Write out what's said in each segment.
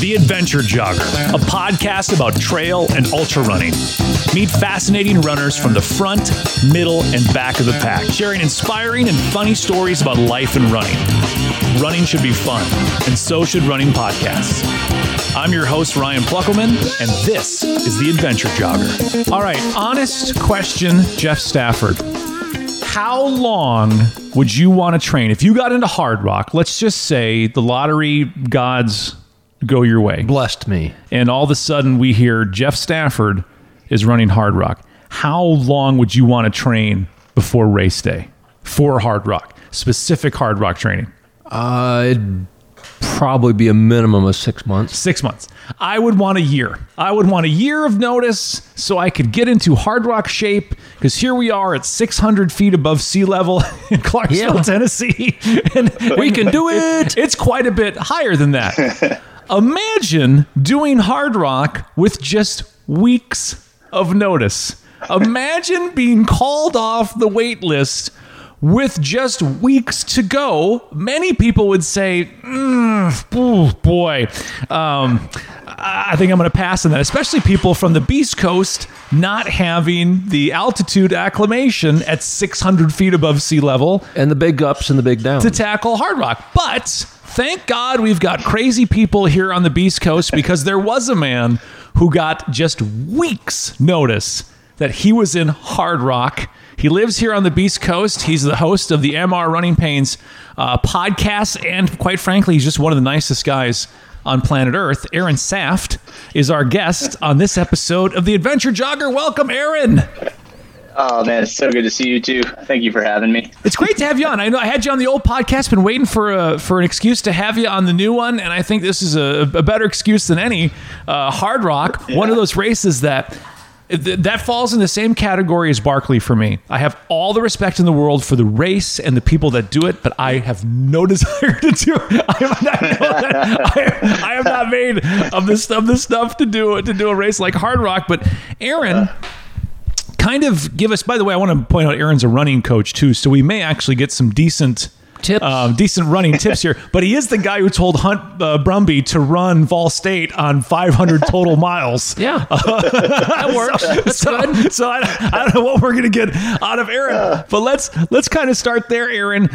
The Adventure Jogger, a podcast about trail and ultra running. Meet fascinating runners from the front, middle, and back of the pack, sharing inspiring and funny stories about life and running. Running should be fun, and so should running podcasts. I'm your host, Ryan Pluckelman, and this is The Adventure Jogger. All right, honest question, Jeff Stafford. How long would you want to train? If you got into hard rock, let's just say the lottery gods go your way blessed me. and all of a sudden we hear Jeff Stafford is running Hard Rock. How long would you want to train before race day for Hard Rock? Specific Hard Rock training. Uh, it'd probably be a minimum of six months. Six months. I would want a year. I would want a year of notice so I could get into Hard Rock shape because here we are at 600 feet above sea level in Clarksville, Yeah. Tennessee. And We can do it. It's quite a bit higher than that. Imagine doing hard rock with just weeks of notice. Imagine being called off the wait list with just weeks to go. Many people would say, mm, oh boy, um, I think I'm going to pass on that, especially people from the Beast Coast not having the altitude acclimation at 600 feet above sea level And the big ups and the big downs. to tackle Hard Rock. But thank God we've got crazy people here on the Beast Coast because there was a man who got just weeks' notice that he was in Hard Rock. He lives here on the Beast Coast. He's the host of the MR Running Pains uh, podcast, and quite frankly, he's just one of the nicest guys on planet Earth. Aaron Saft is our guest on this episode of the Adventure Jogger. Welcome, Aaron. Oh man, it's so good to see you too. Thank you for having me. It's great to have you on. I know I had you on the old podcast, been waiting for a, for an excuse to have you on the new one, and I think this is a, a better excuse than any. Uh, Hard Rock, one of those races that th- that falls in the same category as Barkley for me. I have all the respect in the world for the race and the people that do it, but I have no desire to do. I am not, I, I am not made of this of this stuff to do to do a race like Hard Rock. But Aaron kind of give us by the way i want to point out aaron's a running coach too so we may actually get some decent Tips. um, decent running tips here but he is the guy who told hunt uh, brumby to run vol state on 500 total miles yeah, that works. That's so, good. so I, I don't know what we're gonna get out of aaron but let's let's kind of start there aaron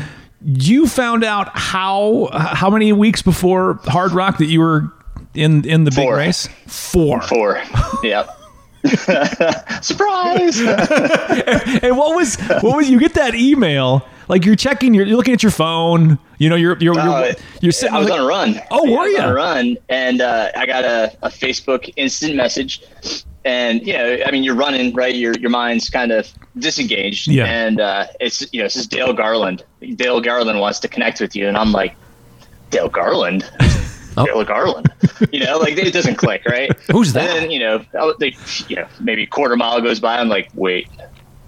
you found out how how many weeks before hard rock that you were in in the big race four Four. yep. Surprise! And what was what was you get that email? Like you're checking, you're, you're looking at your phone. You know, you're you're you're, you're sitting. I was like- on a run. Oh, Yeah, were I was? On a run, and uh, I got a, a Facebook instant message, and you know, I mean, you're running, right? Your your mind's kind of disengaged, Yeah. And uh, it's you know, this is Dale Garland. Dale Garland wants to connect with you, and I'm like, Dale Garland. Oh. Dale Garland, you know, like it doesn't click, right? Who's that? And then, you know, they, you know, maybe a quarter mile goes by. I'm like, wait,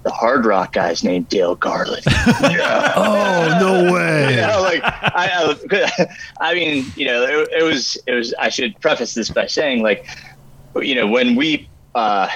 the hard rock guy's named Dale Garland. yeah. Oh no way! You know, like I, I, I mean, you know, it, it was, it was. I should preface this by saying, like, you know, when we, uh,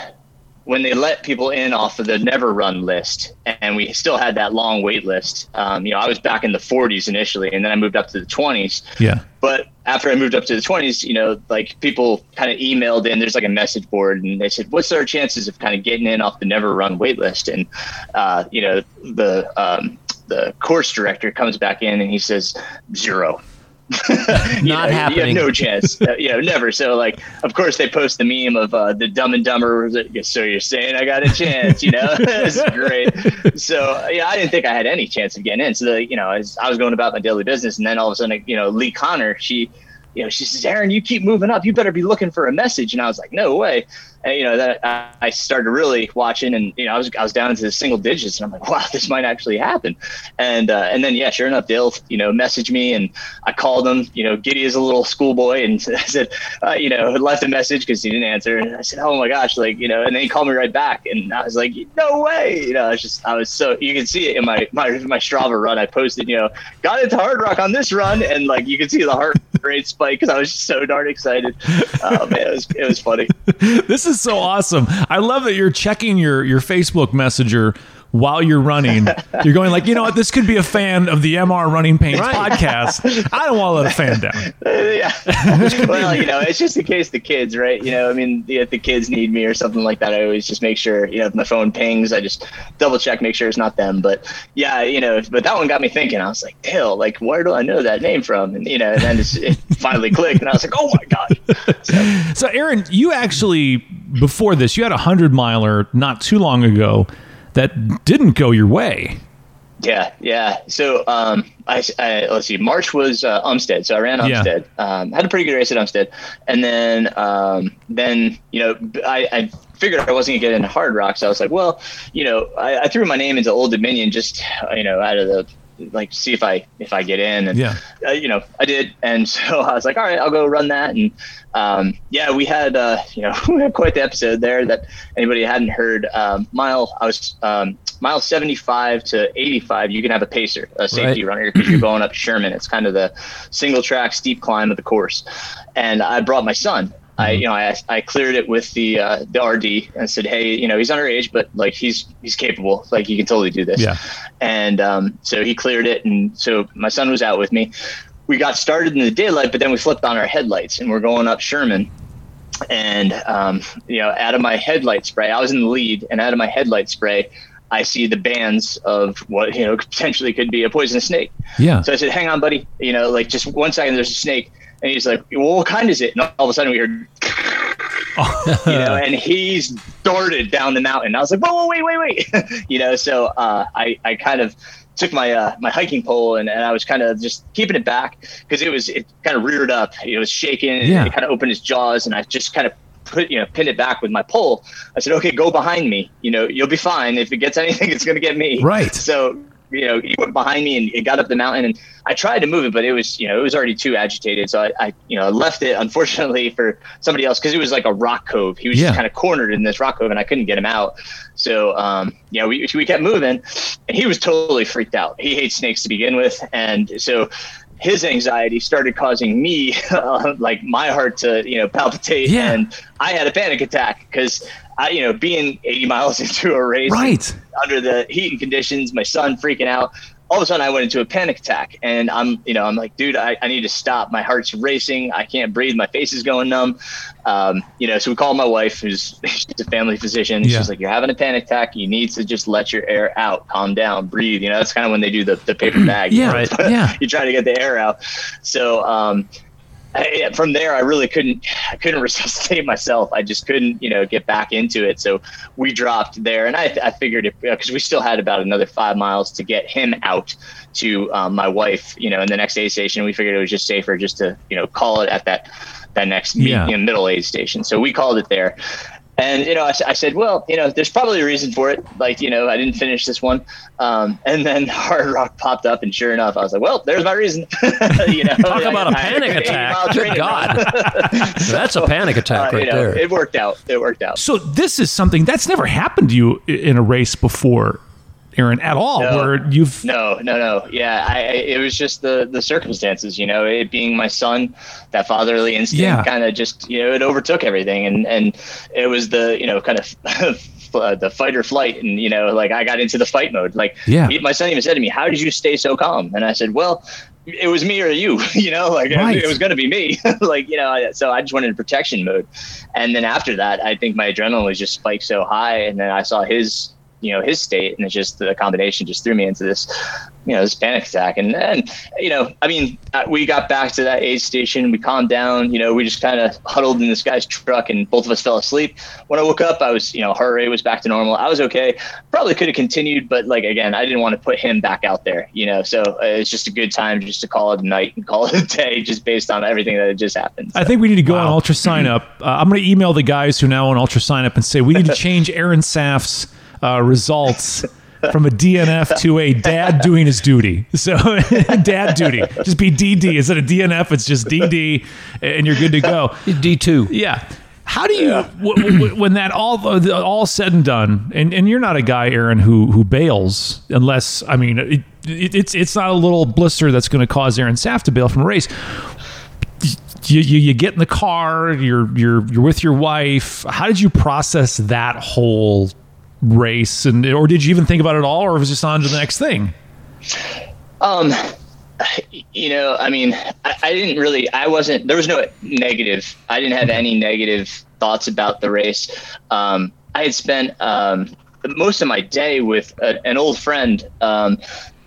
when they let people in off of the never run list, and we still had that long wait list. Um, you know, I was back in the 40s initially, and then I moved up to the 20s. yeah, But after I moved up to the 20s, you know, like people kind of emailed in. There's like a message board, and they said, "What's our chances of kind of getting in off the never run wait list?" And uh, you know, the um, the course director comes back in and he says zero. You Not know, You happening. have no chance. Uh, you know, never. So like, of course, they post the meme of uh, the Dumb and Dumber. So you're saying I got a chance? You know, it's great. So yeah, I didn't think I had any chance of getting in. So the, you know, as I was going about my daily business, and then all of a sudden, you know, Lee Connor, she, you know, she says, Aaron, you keep moving up. You better be looking for a message. And I was like, no way. And you know, that I, started really watching, and you know, I was I was down into the single digits, and I'm like, wow, this might actually happen. And uh, and then yeah, sure enough, Dale, you know, messaged me, and I called him. You know, Giddy is a little schoolboy, and I said, uh, you know, left a message because he didn't answer, and I said, oh my gosh, like you know, and then he called me right back, and I was like, no way, you know, I was just I was so you can see it in my my my Strava run. I posted, you know, got into Hard Rock on this run, and like you can see the heart rate spike because I was just so darn excited. Oh man, it was it was funny. this is is so awesome. I love that you're checking your your Facebook Messenger while you're running. You're going like, you know what? This could be a fan of the MR Running Pains Right. podcast. I don't want to let a fan down. yeah. well, you know, it's just in case the kids, right? You know, I mean, if the kids need me or something like that, I always just make sure, you know, if my phone pings, I just double check, make sure it's not them. But yeah, you know, but that one got me thinking. I was like, Dale, like, where do I know that name from? And you know, and then it's, it finally clicked, and I was like, oh my god. So, So, Aaron, you actually before this, you had a hundred miler not too long ago that didn't go your way. Yeah, yeah. So um, I, I let's see. March was uh, Umstead, so I ran Yeah. Umstead. Um, had a pretty good race at Umstead, and then um, then you know I, I figured I wasn't gonna get into Hard Rock, so I was like, well, you know, I, I threw my name into Old Dominion just you know out of the like see if I if I get in, and Yeah. uh, you know I did, and so I was like, all right, I'll go run that, and um, yeah, we had uh, you know we had quite the episode there that anybody hadn't heard. Um, mile I was um, mile 75 to 85. You can have a pacer, a safety Right. runner, because you're going up Sherman. It's kind of the single track steep climb of the course, and I brought my son. I, you know, I, I cleared it with the uh, the RD and said, hey, you know, he's underage, but like he's he's capable, like he can totally do this. Yeah. And um, so he cleared it, and so my son was out with me. We got started in the daylight, but then we flipped on our headlights, and we're going up Sherman. And um, you know, out of my headlight spray, I was in the lead, and out of my headlight spray, I see the bands of what you know potentially could be a poisonous snake. Yeah. So I said, "Hang on, buddy. You know, like just one second. There's a snake." And he's like, "Well, what kind is it?" And all of a sudden, we heard, you know, and he's darted down the mountain. I was like, "Whoa, whoa, wait, wait, wait!" you know, so uh, I, I kind of took my uh, my hiking pole and, and I was kind of just keeping it back because it was it kind of reared up. It was shaking. Yeah. It kind of opened its jaws, and I just kind of put you know pinned it back with my pole. I said, "Okay, go behind me. You know, you'll be fine. If it gets anything, it's going to get me." Right. So you know, he went behind me and it got up the mountain, and I tried to move it, but it was you know it was already too agitated. So I, I you know I left it unfortunately for somebody else because it was like a rock cove. He was Yeah. just kind of cornered in this rock cove, and I couldn't get him out. So um, yeah, we we kept moving, and he was totally freaked out. He hates snakes to begin with, and so. His anxiety started causing me, uh, like my heart to, you know, palpitate, Yeah. and I had a panic attack because, I, you know, being 80 miles into a race, Right. under the heat and conditions, my son freaking out. All of a sudden, I went into a panic attack, and I'm, you know, I'm like, dude, I, I need to stop. My heart's racing. I can't breathe. My face is going numb. Um, you know, so we called my wife, who's she's a family physician. Yeah. She's like, you're having a panic attack. You need to just let your air out. Calm down. Breathe. You know, that's kind of when they do the, the paper bag. Yeah, right. Yeah. you try to get the air out. So um, I, from there, I really couldn't. I couldn't resuscitate myself. I just couldn't, you know, get back into it. So we dropped there, and I, I figured it because we still had about another five miles to get him out to um, my wife. You know, in the next aid station, we figured it was just safer just to, you know, call it at that that next Yeah. you know, middle aid station. So we called it there. And you know, I said, well, you know, there's probably a reason for it. Like, you know, I didn't finish this one, um, and then Hard Rock popped up, and sure enough, I was like, well, there's my reason. you know, Talk about a I- I- panic attack. Good God. run. That's a panic attack Uh, right you know, there. It worked out. It worked out. So this is something that's never happened to you in a race before, Aaron, at all. No. Where you've No, no, no. Yeah, I, it was just the the circumstances. You know, it being my son, that fatherly instinct Yeah. kind of just you know it overtook everything, and and it was the you know kind of. uh, the fight or flight and you know like i got into the fight mode like Yeah. my son even said to me how did you stay so calm and i said well it was me or you you know like it- Right. it was going to be me like you know so i just went into protection mode and then after that i think my adrenaline was just spiked so high and then i saw his you know his state and it's just the combination just threw me into this you know this panic attack. And and you know i mean uh, we got back to that aid station we calmed down you know we just kind of huddled in this guy's truck and both of us fell asleep. When i woke up i was you know heart rate was back to normal. I was okay. Probably could have continued but like again i didn't want to put him back out there you know? So uh, it's just a good time just to call it a night and call it a day just based on everything that had just happened I think we need to go on Ultra Sign Up. Uh, I'm going to email the guys who now own Ultra Sign Up and say we need to change Aaron Saft's uh, results from a DNF to a dad doing his duty. So dad duty, just be DD instead of DNF. It's just DD, and you're good to go. D2. Yeah. How do you w- w- when that all all said and done, and, and you're not a guy, Aaron, who who bails unless I mean it, it, it's it's not a little blister that's going to cause Aaron Saft to bail from a race. you, you, you get in the car, you're you're you're with your wife. How did you process that whole race, and or did you even think about it all, or was just on to the next thing? Um, you know, I mean, I, I, didn't really, I wasn't, there was no negative. I didn't have any negative thoughts about the race. Um, I had spent um, most of my day with a, an old friend um,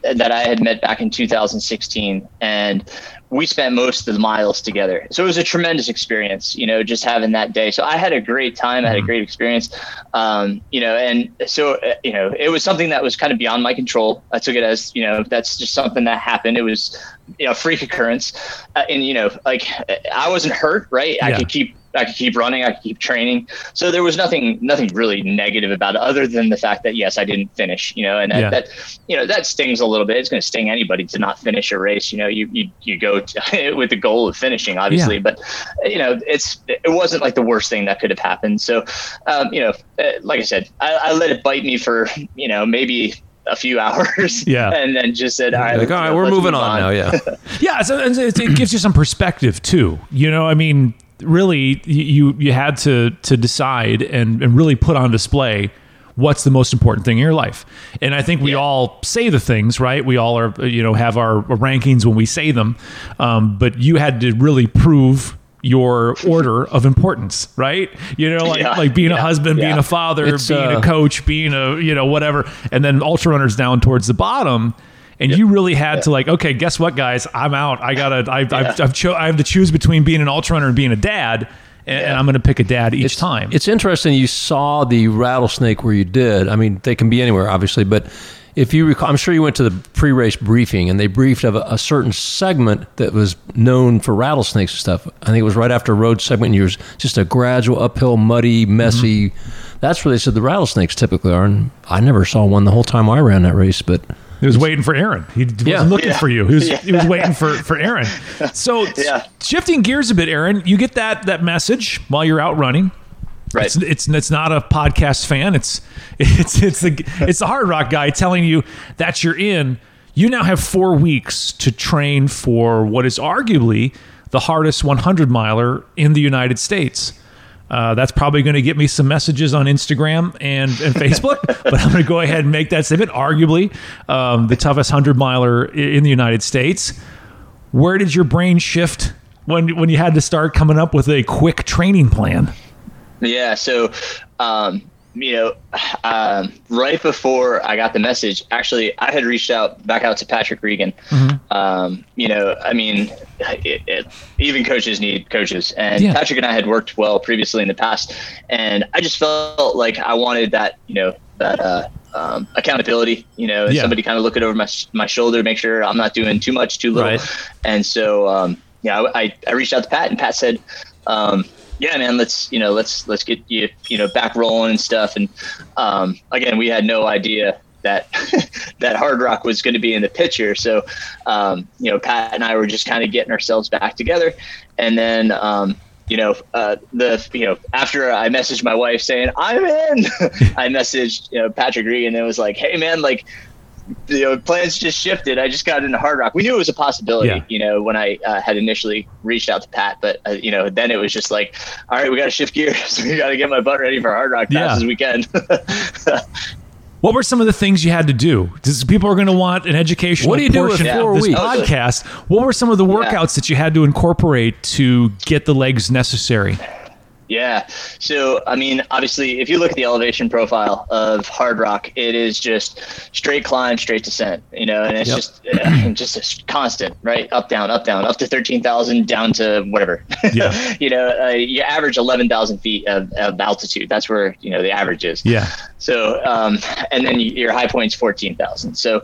that I had met back in 2016, and we spent most of the miles together. So it was a tremendous experience, you know, just having that day. So I had a great time. I had a mm-hmm. great experience, um, you know, and so, uh, you know, it was something that was kind of beyond my control. I took it as, you know, that's just something that happened. It was, you know, a freak occurrence. Uh, and, you know, like I wasn't hurt, right? I could keep I could keep running, I could keep training. So there was nothing, nothing really negative about it, other than the fact that yes, I didn't finish. You know, and that, yeah. that you know that stings a little bit. It's going to sting anybody to not finish a race. You know, you you you go to, with the goal of finishing, obviously, yeah. but you know, it's it wasn't like the worst thing that could have happened. So, um, you know, uh, like I said, I, I let it bite me for you know maybe a few hours. Yeah. And then just said, all right, like, all right, we're moving on, on, now. Yeah. yeah. So, it gives you some perspective too. You know, I mean, really you you had to to decide and, and really put on display what's the most important thing in your life. And i think we yeah. all say the things right? We all are you know have our rankings when we say them. Um, but you had to really prove your order of importance, right? You know, like yeah, like being yeah, a husband, being a father, it's, being uh, a coach, being a you know whatever, and then ultra runners down towards the bottom and yep. you really had to like, okay, guess what, guys? I'm out. I gotta. I, yeah. I've, I've cho- I have to choose between being an ultra runner and being a dad. And, yeah. I'm going to pick a dad each it's, time. It's interesting. You saw the rattlesnake where you did. I mean, they can be anywhere, obviously, but if you recall, I'm sure you went to the pre-race briefing and they briefed of a, a, certain segment that was known for rattlesnakes and stuff. I think it was right after a road segment. And was just a gradual uphill, muddy, messy. Mm-hmm. That's where they said the rattlesnakes typically are. And I never saw one the whole time I ran that race, but he was waiting for Aaron. He yeah. wasn't looking yeah. for you. He was, yeah. he was waiting for, for Aaron. So shifting gears a bit, Aaron, you get that that message while you're out running. Right. It's, it's it's not a podcast fan. It's it's it's the it's the Hardrock guy telling you that you're in. You now have four weeks to train for what is arguably the hardest 100 miler in the United States. Uh, that's probably going to get me some messages on Instagram and, and Facebook, but I'm going to go ahead and make that statement. Arguably, um, the toughest hundred miler in the United States. Where did your brain shift when when you had to start coming up with a quick training plan? Yeah, so um, you know, um, right before I got the message, actually, I had reached out back out to Patrick Reagan. Mm-hmm. Um, you know, I mean, it, it, even coaches need coaches, and yeah. Patrick and I had worked well previously in the past, and I just felt like I wanted that, you know, that uh, um, accountability. You know, yeah. somebody kind of looking over my my shoulder, make sure I'm not doing too much, too little, right. and so um, yeah, I, I reached out to Pat, and Pat said. Um, yeah, man, let's you know let's let's get you you know back rolling and stuff. And um, again, we had no idea that that hard rock was going to be in the picture. So um, you know, Pat and I were just kind of getting ourselves back together, and then. Um, you know, uh, the you know after I messaged my wife saying I'm in, I messaged you know Patrick Reagan and it was like, hey man, like you know, plans just shifted. I just got into hard rock. We knew it was a possibility, yeah. you know, when I uh, had initially reached out to Pat, but uh, you know, then it was just like, all right, we got to shift gears. we got to get my butt ready for Hardrock fast yeah. as we can. What were some of the things you had to do? Because people are going to want an educational what do you portion do of this weeks? podcast. What were some of the workouts yeah. that you had to incorporate to get the legs necessary? Yeah. So, I mean, obviously, if you look at the elevation profile of Hard Rock, it is just straight climb, straight descent, you know, and it's yep. just uh, just a constant, right? Up, down, up, down, up to 13,000, down to whatever. Yeah. you know, uh, you average 11,000 feet of, of, altitude. That's where, you know, the average is. Yeah. So, um, and then your high point's 14,000. So,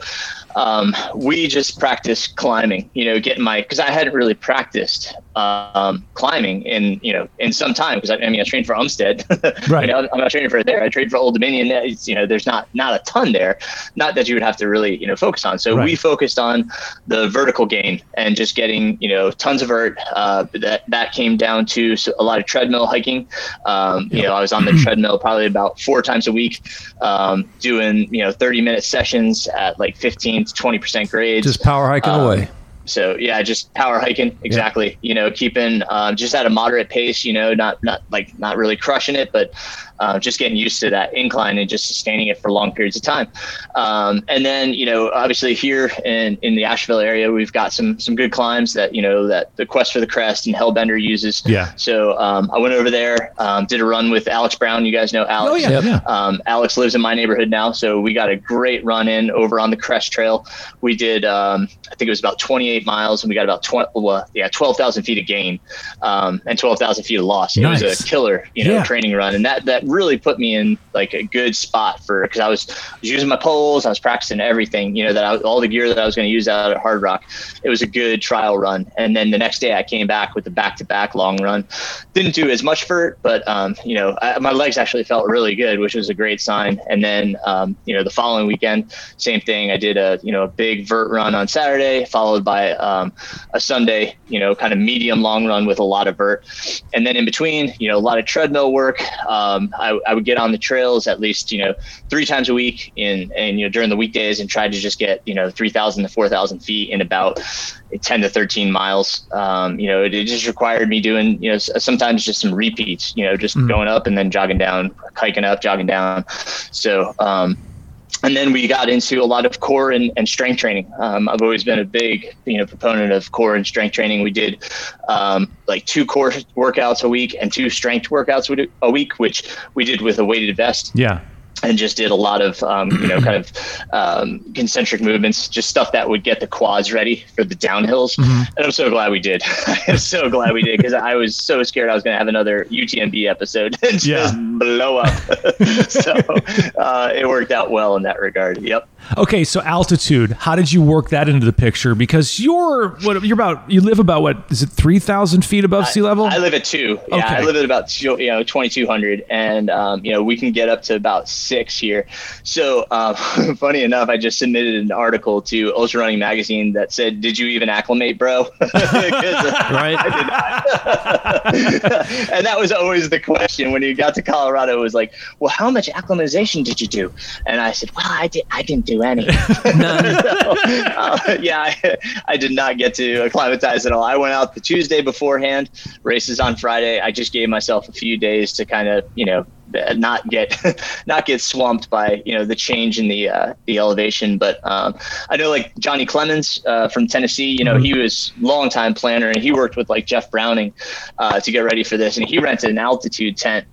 um, we just practiced climbing, you know, getting my, cause I hadn't really practiced, um, climbing in, you know, in some time. Cause I, I mean, I trained for Umstead, right. you know, I'm not training for there. I trained for Old Dominion. It's, you know, there's not, not a ton there, not that you would have to really, you know, focus on. So right. we focused on the vertical gain and just getting, you know, tons of vert, uh, that, that came down to a lot of treadmill hiking. Um, you know, I was on the treadmill probably about four times a week, um, doing, you know, 30 minute sessions at like 15 20% grades. Just power hiking um, away. so yeah, just power hiking exactly. You know, keeping um, just at a moderate pace. You know, not not like not really crushing it, but uh, just getting used to that incline and just sustaining it for long periods of time. Um, and then, you know, obviously here in, in the Asheville area, we've got some some good climbs that you know that the Quest for the Crest and Hellbender uses. Yeah. So um, I went over there, um, did a run with Alex Brown. You guys know Alex. Oh yeah, yeah. Um, Alex lives in my neighborhood now, so we got a great run in over on the Crest Trail. We did, um, I think it was about 28 miles, and we got about 20, well, yeah, 12,000 feet of gain um, and 12,000 feet of loss. Nice. It was a killer, you know, Yeah. training run, and that that really put me in like a good spot for because I was, was using my poles, I was practicing everything, you know, that I, all the gear that I was going to use out at Hard Rock. It was a good trial run, and then the next day I came back with the back-to-back long run. Didn't do as much for it, but um, you know, I, my legs actually felt really good, which was a great sign. And then um, you know, the following weekend, same thing. I did a you know a big vert run on Saturday, followed by um, a Sunday, you know, kind of medium long run with a lot of vert, and then in between, you know, a lot of treadmill work. Um, I, I would get on the trails at least you know three times a week in and you know during the weekdays and try to just get you know 3,000 to 4,000 feet in about 10 to 13 miles. Um, you know, it, it just required me doing, you know, sometimes just some repeats, you know, just going up and then jogging down, hiking up, jogging down. So, um, and then we got into a lot of core and, and strength training. Um, I've always been a big, you know, proponent of core and strength training. We did um, like two core workouts a week and two strength workouts a- a week, which we did with a weighted vest Yeah. And just did a lot of um, you know kind of um, concentric movements, just stuff that would get the quads ready for the downhills. And I'm so glad we did. I'm so glad we did because I was so scared I was going to have another UTMB episode and just Yeah. blow up. so uh, it worked out well in that regard. Yep. Okay, so altitude. How did you work that into the picture? Because you're what you're about. You live about what is it? Three thousand feet above sea level. I live at two. Yeah, Okay. I live at about two, you know 2,200, and um, you know we can get up to about six here. So um, funny enough, I just submitted an article to Ultra Running Magazine that said, "Did you even acclimate, bro?" 'Cause, uh, Right? I did not. and that was always the question when you got to Colorado. It was like, "Well, how much acclimatization did you do?" And I said, "Well, I did. I didn't do any." None. So, uh, yeah, I, I did not get to acclimatize at all. I went out the Tuesday beforehand, races on Friday. I just gave myself a few days to kind of, you know, not get not get swamped by you know the change in the uh, the elevation. But um, I know like Johnny Clemens uh, from Tennessee, you know, he was longtime planner and he worked with like Jeff Browning uh, to get ready for this, and he rented an altitude tent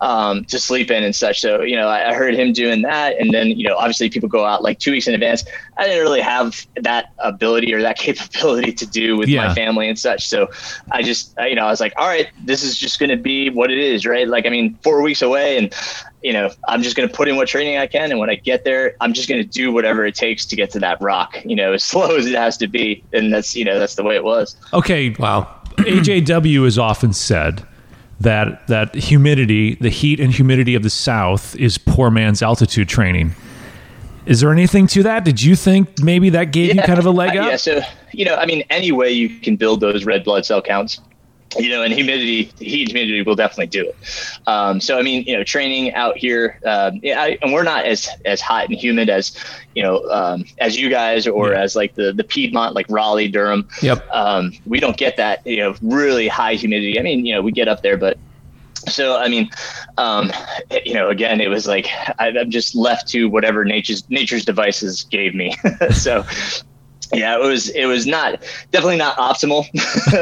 um, to sleep in and such. So you know, I, I heard him doing that, and then you know, obviously people go out like two weeks in advance. I didn't really have that ability or that capability to do with Yeah. my family and such. So I just, uh, you know, I was like, all right, this is just going to be what it is, right? Like, I mean, four weeks away, and you know, I'm just going to put in what training I can, and when I get there, I'm just going to do whatever it takes to get to that rock, you know, as slow as it has to be, and that's, you know, that's the way it was. okay, Wow. AJW has often said that that humidity, the heat and humidity of the South, is poor man's altitude training. Is there anything to that? Did you think maybe that gave you kind of a leg up? Yeah. So, you know, I mean, any way you can build those red blood cell counts, you know, and humidity, heat and humidity will definitely do it. Um, so, I mean, you know, training out here, um, yeah, I, and we're not as as hot and humid as, you know, um, as you guys or Yeah. as like the the Piedmont, like Raleigh, Durham. Yep. Um, we don't get that, you know, really high humidity. I mean, you know, we get up there, but so I mean, um, you know, again, it was like I, I'm just left to whatever nature's nature's devices gave me. so. Yeah, it was it was not definitely not optimal.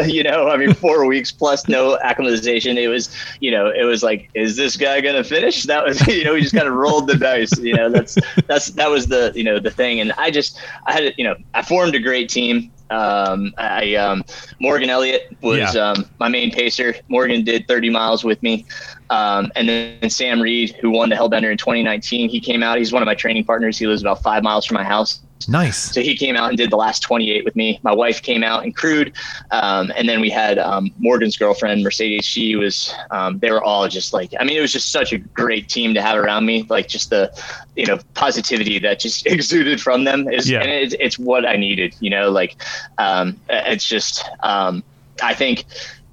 you know, I mean, four weeks plus no acclimatization. It was, you know, it was like, is this guy gonna finish? That was, you know, we just kind of rolled the dice. You know, that's that's that was the you know the thing. And I just I had you know I formed a great team. Um, I um, Morgan Elliott was Yeah. um, my main pacer. Morgan did 30 miles with me. Um, and then Sam Reed, who won the Hellbender in 2019, he came out. He's one of my training partners. He lives about five miles from my house. Nice. So he came out and did the last 28 with me. My wife came out and crewed. Um, and then we had um, Morgan's girlfriend, Mercedes. She was, um, they were all just like, I mean, it was just such a great team to have around me. Like just the, you know, positivity that just exuded from them is, Yeah. and it's, it's what I needed, you know, like um, it's just, um, I think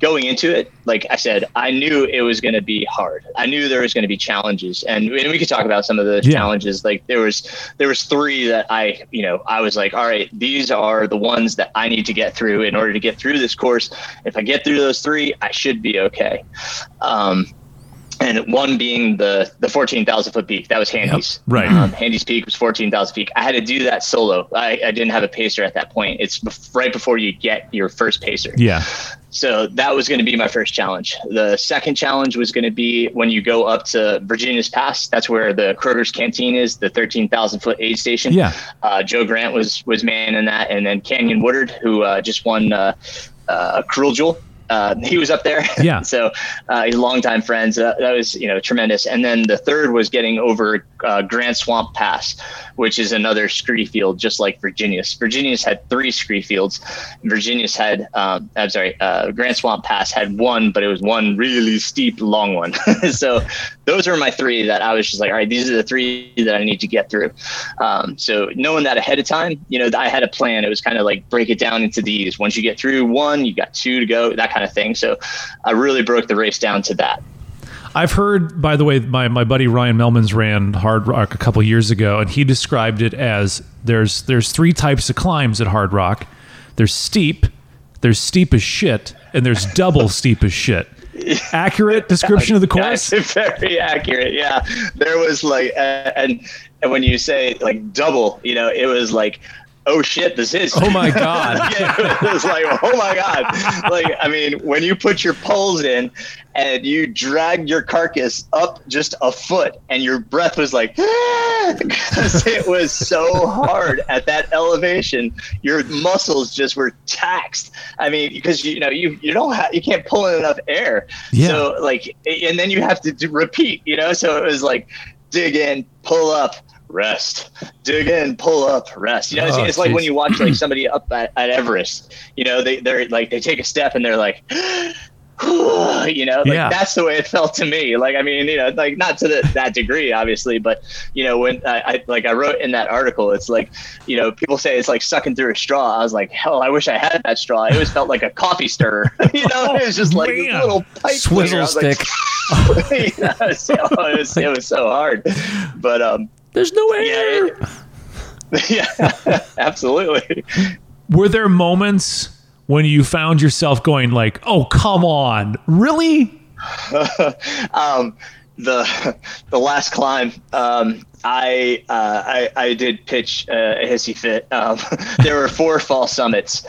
going into it, like I said, I knew it was going to be hard. I knew there was going to be challenges, and, and we could talk about some of those Yeah. challenges. Like there was there was three that I you know I was like, all right, these are the ones that I need to get through in order to get through this course. If I get through those three, I should be okay. Um, and one being the the 14,000 foot peak. That was Handies. right. Um, Handies peak was 14,000 feet. I had to do that solo. I, I didn't have a pacer at that point. It's bef- right before you get your first pacer. Yeah. So that was going to be my first challenge. The second challenge was going to be when you go up to Virginius Pass. That's where the Kroger's Canteen is, the 13,000 foot aid station. Yeah. Uh, Joe Grant was was man in that, and then Canyon Woodard, who uh, just won uh, uh, Cruel Jewel. Uh, he was up there. Yeah. so uh, he's a longtime friend. So that, that was you know tremendous. And then the third was getting over uh, Grant Swamp Pass, which is another scree field, just like Virginius. Virginius had three scree fields. Virginius had um, I'm sorry, uh, Grant Swamp Pass had one, but it was one really steep, long one. so those are my three that I was just like, all right, these are the three that I need to get through. Um, so knowing that ahead of time, you know, I had a plan. It was kind of like break it down into these. Once you get through one, you got two to go, that kind of thing. So I really broke the race down to that. I've heard, by the way, my, my buddy Ryan Melmans ran Hard Rock a couple years ago, and he described it as there's there's three types of climbs at Hard Rock. There's steep, there's steep as shit, and there's double steep as shit. Accurate description of the course. Yeah, very accurate. Yeah, there was like, uh, and and when you say like double, you know, it was like, oh shit, this is. Oh my god. yeah, it was like, oh my god. Like, I mean, when you put your poles in and you dragged your carcass up just a foot and your breath was like, because it was so hard at that elevation, your muscles just were taxed. I mean, because you know, you, you don't have, you can't pull in enough air. Yeah. So like, and then you have to do, repeat, you know, so it was like, dig in, pull up, rest, dig in, pull up, rest. You know, it's, Oh, it's like when you watch like somebody up at, at Everest. You know, they they're like they take a step and they're like. you know, like Yeah. that's the way it felt to me. Like, I mean, you know, like not to the, that degree, obviously, but you know, when I, I like I wrote in that article, it's like, you know, people say it's like sucking through a straw. I was like, hell, I wish I had that straw. It always felt like a coffee stirrer. you know, it was just like Man. little pipe Swizzle cleaner. I was like, stick. yeah, it, was, it, was, it was so hard, but um, There's no yeah, air. it- yeah, absolutely. Were there moments when you found yourself going like, "Oh, come on, really?" um, the the last climb, um, I, uh, I I did pitch uh, a hissy fit. Um, there were four fall summits,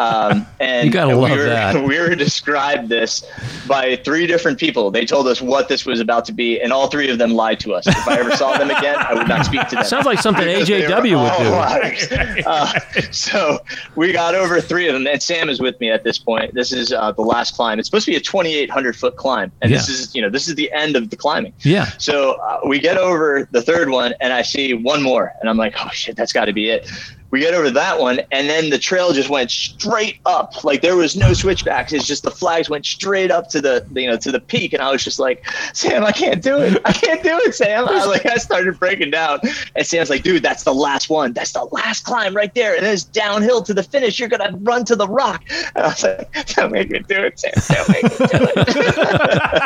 um, and You gotta we love were, that. We were described this by three different people. They told us what this was about to be, and all three of them lied to us. If I ever saw them again, I would not speak to them. Sounds like something Because they were AJW would do. Uh, so we got over three of them, and Sam is with me at this point. This is uh, the last climb. It's supposed to be a 2,800 foot climb, and this is you know this is the end of the climbing. Yeah. So uh, we get over the third one, and I see one more, and I'm like, oh shit, that's got to be it. We get over that one, and then the trail just went straight up. Like there was no switchbacks. It's just the flags went straight up to the you know to the peak, and I was just like, Sam, I can't do it. I can't do it, Sam. I like I started breaking down, and Sam's like, dude, that's the last one. That's the last climb right there, and then it's downhill to the finish. You're gonna run to the rock. And I was like, don't make me do it, Sam. Don't make me do it.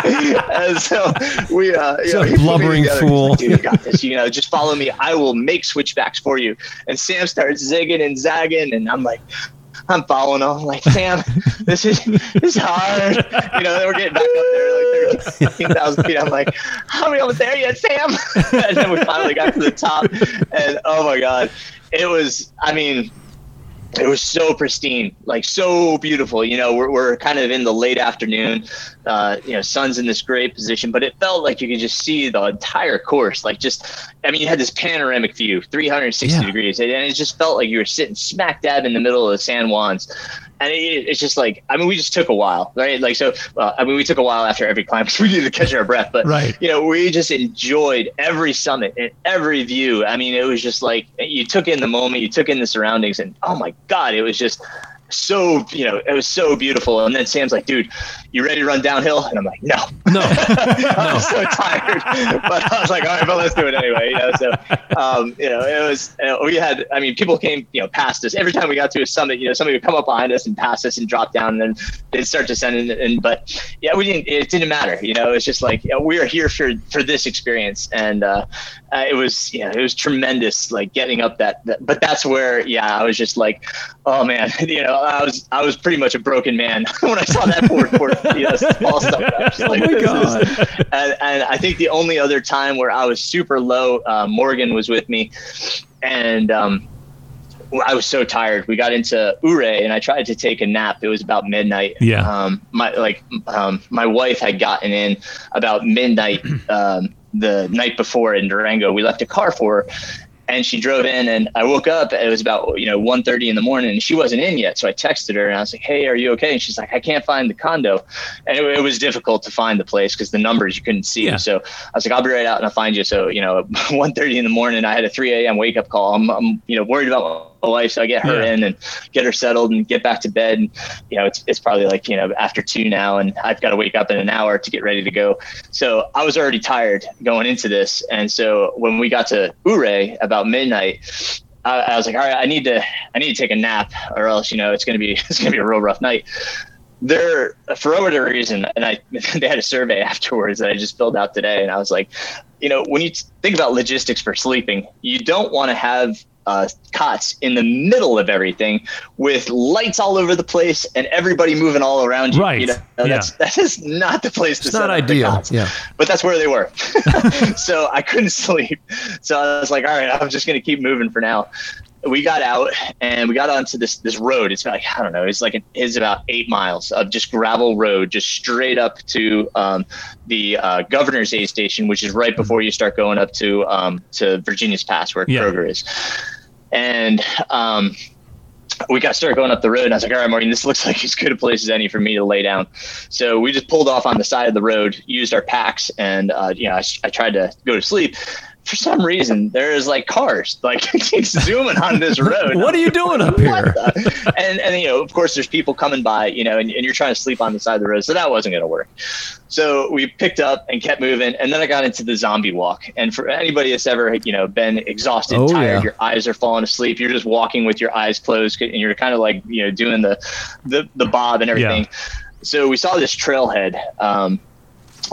and so we, uh, you know, blubbering together. Fool. like, Dude, you got this. You know, just follow me. I will make switchbacks for you. And Sam starts zigging and zagging, and I'm like. I'm following him. I'm like, Sam, this is this is hard. You know, then we're getting back up there, like 13,000 feet. I'm like, how are we almost there yet, Sam? and then we finally got to the top, and oh my god, it was. I mean, it was so pristine, like so beautiful. You know, we're, we're kind of in the late afternoon. Uh, you know, sun's in this great position, but it felt like you could just see the entire course. Like just, I mean, you had this panoramic view, 360 Yeah. degrees, and it just felt like you were sitting smack dab in the middle of the San Juans. And it, it's just like, I mean, we just took a while, right? Like, so, uh, I mean, we took a while after every climb because we needed to catch our breath, but Right. you know, we just enjoyed every summit and every view. I mean, it was just like you took in the moment, you took in the surroundings, and oh my god, it was just so you know it was so beautiful. And then sam's like dude you ready to run downhill? And i'm like no. No. i'm so tired. But i was like all right but let's do it anyway you know so um, you know it was you know, we had i mean people came you know past us. Every time we got to a summit you know somebody would come up behind us and pass us and drop down and then they'd start descending and but yeah we didn't it didn't matter you know it's just like you know, we are here for for this experience. And uh, uh, it was yeah it was tremendous like getting up that, that but that's where yeah i was just like oh man you know i was i was pretty much a broken man when i saw that board board you know, all stuff I like, Oh my God. is- and, and i think the only other time where i was super low uh, morgan was with me and um I was so tired. We got into Ouray and I tried to take a nap. It was about midnight. Yeah. Um, my like um, my wife had gotten in about midnight um, the night before in Durango. We left a car for her, and she drove in. And I woke up. It was about you know 1.30 in the morning, and she wasn't in yet. So I texted her and I was like, "Hey, are you okay?" And she's like, "I can't find the condo," and it, it was difficult to find the place because the numbers you couldn't see. Yeah. So I was like, "I'll be right out and I'll find you." So you know, 1.30 in the morning, I had a 3 a.m. wake up call. I'm, I'm you know worried about wife, so I get her Yeah. in and get her settled and get back to bed. And, you know, it's, it's probably like, you know, after two now, and I've got to wake up in an hour to get ready to go. So I was already tired going into this. And so when we got to Ouray about midnight, I, I was like, all right, I need to, I need to take a nap or else, you know, it's going to be, it's going to be a real rough night. There, for whatever reason, and I, they had a survey afterwards that I just filled out today, and I was like, you know, when you think about logistics for sleeping, you don't want to have uh, cots in the middle of everything with lights all over the place and everybody moving all around you. Right. You know, that's, that is not the place to It's set not up the ideal. cots. Yeah. But that's where they were. so I couldn't sleep. So I was like, all right, I'm just going to keep moving for now. We got out and we got onto this this road. It's like I don't know. It's like it's about eight miles of just gravel road, just straight up to um, the uh, governor's aid station, which is right before you start going up to um, to Virginius Pass, where Yeah. Kroger is. And um, we got started going up the road, and I was like, "All right, Morgan, this looks like as good a place as any for me to lay down." So we just pulled off on the side of the road, used our packs, and uh, you know, I, I tried to go to sleep. For some reason, there's like cars like keep zooming on this road. What are you doing up here? and and you know, of course, there's people coming by, you know, and, and you're trying to sleep on the side of the road, so that wasn't going to work. So we picked up and kept moving, and then I got into the zombie walk. And for anybody that's ever, you know, been exhausted, Oh, tired, yeah. your eyes are falling asleep, you're just walking with your eyes closed, and you're kind of like, you know, doing the the the bob and everything. So we saw this trailhead. Um,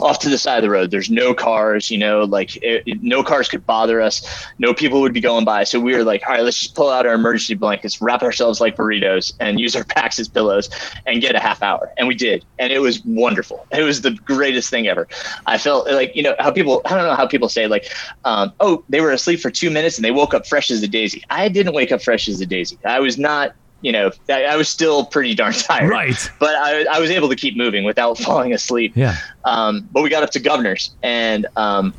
off to the side of the road. There's no cars, you know, like it, it- no cars could bother us. No people would be going by. So we were like, all right, let's just pull out our emergency blankets, wrap ourselves like burritos, and use our packs as pillows, and get a half hour. And we did, and it was wonderful. It was the greatest thing ever. I felt like you know how people. I don't know how people say like, um, oh, they were asleep for two minutes and they woke up fresh as a daisy. I didn't wake up fresh as a daisy. I was not. You know, I, I was still pretty darn tired. Right. But I, I was able to keep moving without falling asleep. Yeah. Um, but we got up to Governor's, and um,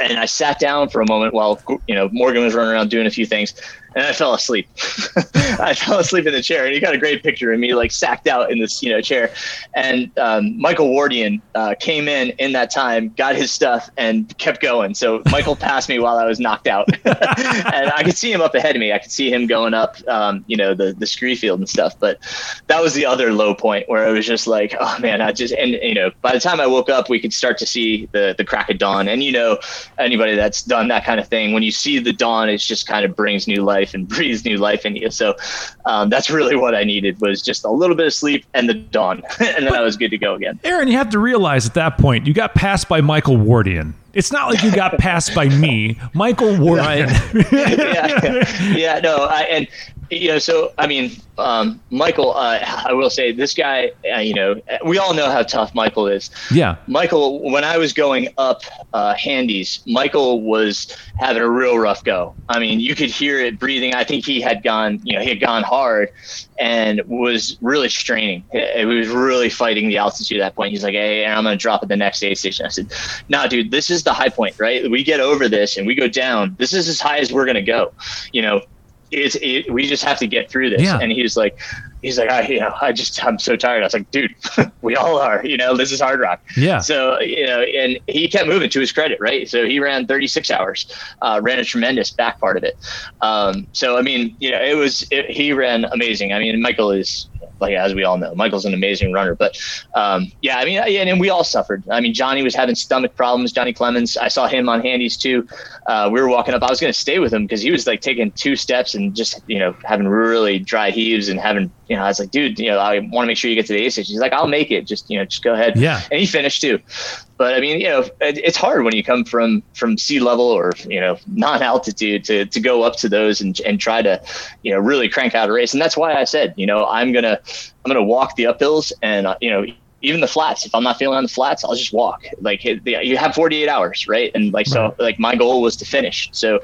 and I sat down for a moment while you know Morgan was running around doing a few things, and I fell asleep. I fell asleep in the chair, and you got a great picture of me like sacked out in this you know chair. And um, Michael Wardian uh, came in in that time, got his stuff, and kept going. So Michael passed me while I was knocked out, and I could see him up ahead of me. I could see him going up, um, you know, the the scree field and stuff. But that was the other low point where it was just like, oh man, I just and you know, by the time I woke up, we could start to see the the crack of dawn. And you know, anybody that's done that kind of thing, when you see the dawn, it just kind of brings new life and breathes new life in you. So um, that's really what I needed was just a little bit of sleep and the dawn, and then I was good to go again. Aaron, you have to realize at that point you got passed by Michael Wardian. It's not like you got passed by me, Michael Wardian. yeah, yeah, no, I, and you know, so I mean, um, Michael, uh, I will say this guy, uh, you know, we all know how tough Michael is. yeah. Michael, when I was going up uh, Handies, Michael was having a real rough go. I mean, you could hear it breathing. I think he had gone, you know, he had gone hard and was really straining. He was really fighting the altitude at that point. He's like, "Hey, I'm going to drop at the next aid station." I said, "No, dude, this is the high point, right? We get over this and we go down. This is as high as we're going to go. You know, it's it, we just have to get through this. Yeah. And he was like, he's like, I, you know, I just, I'm so tired. I was like, dude, we all are, you know, this is hard rock. Yeah. So, you know, and he kept moving to his credit, right? So he ran 36 hours, uh, ran a tremendous back part of it. Um, so, I mean, you know, it was, it, he ran amazing. I mean, Michael is, like, as we all know, Michael's an amazing runner, but, um, yeah, I mean, and, and we all suffered. I mean, Johnny was having stomach problems, Johnny Clemens. I saw him on handies too. Uh, we were walking up, I was going to stay with him because he was like taking two steps and just, you know, having really dry heaves and having, you know, I was like, dude, you know, I want to make sure you get to the aid station. He's like, I'll make it. Just, you know, just go ahead. Yeah. And he finished too. But I mean, you know, it, it's hard when you come from from sea level or you know non-altitude to to go up to those and and try to, you know, really crank out a race. And that's why I said, you know, I'm gonna I'm gonna walk the uphills and uh, you know even the flats. If I'm not feeling on the flats, I'll just walk. Like you have 48 hours, right? And like so, like my goal was to finish. So,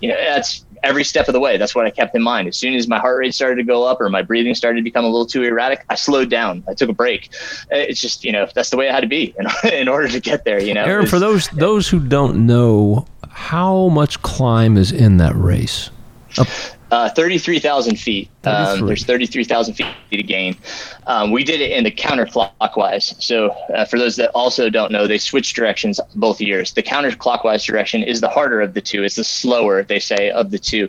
you know, that's every step of the way. That's what I kept in mind. As soon as my heart rate started to go up or my breathing started to become a little too erratic, I slowed down. I took a break. It's just you know that's the way I had to be in, in order to get there. You know, Aaron, for those those who don't know, how much climb is in that race? Uh, 33,000 feet. 33. Um, there's 33,000 feet to gain. Um, we did it in the counterclockwise. So, uh, for those that also don't know, they switch directions both years. The counterclockwise direction is the harder of the two. It's the slower, they say, of the two.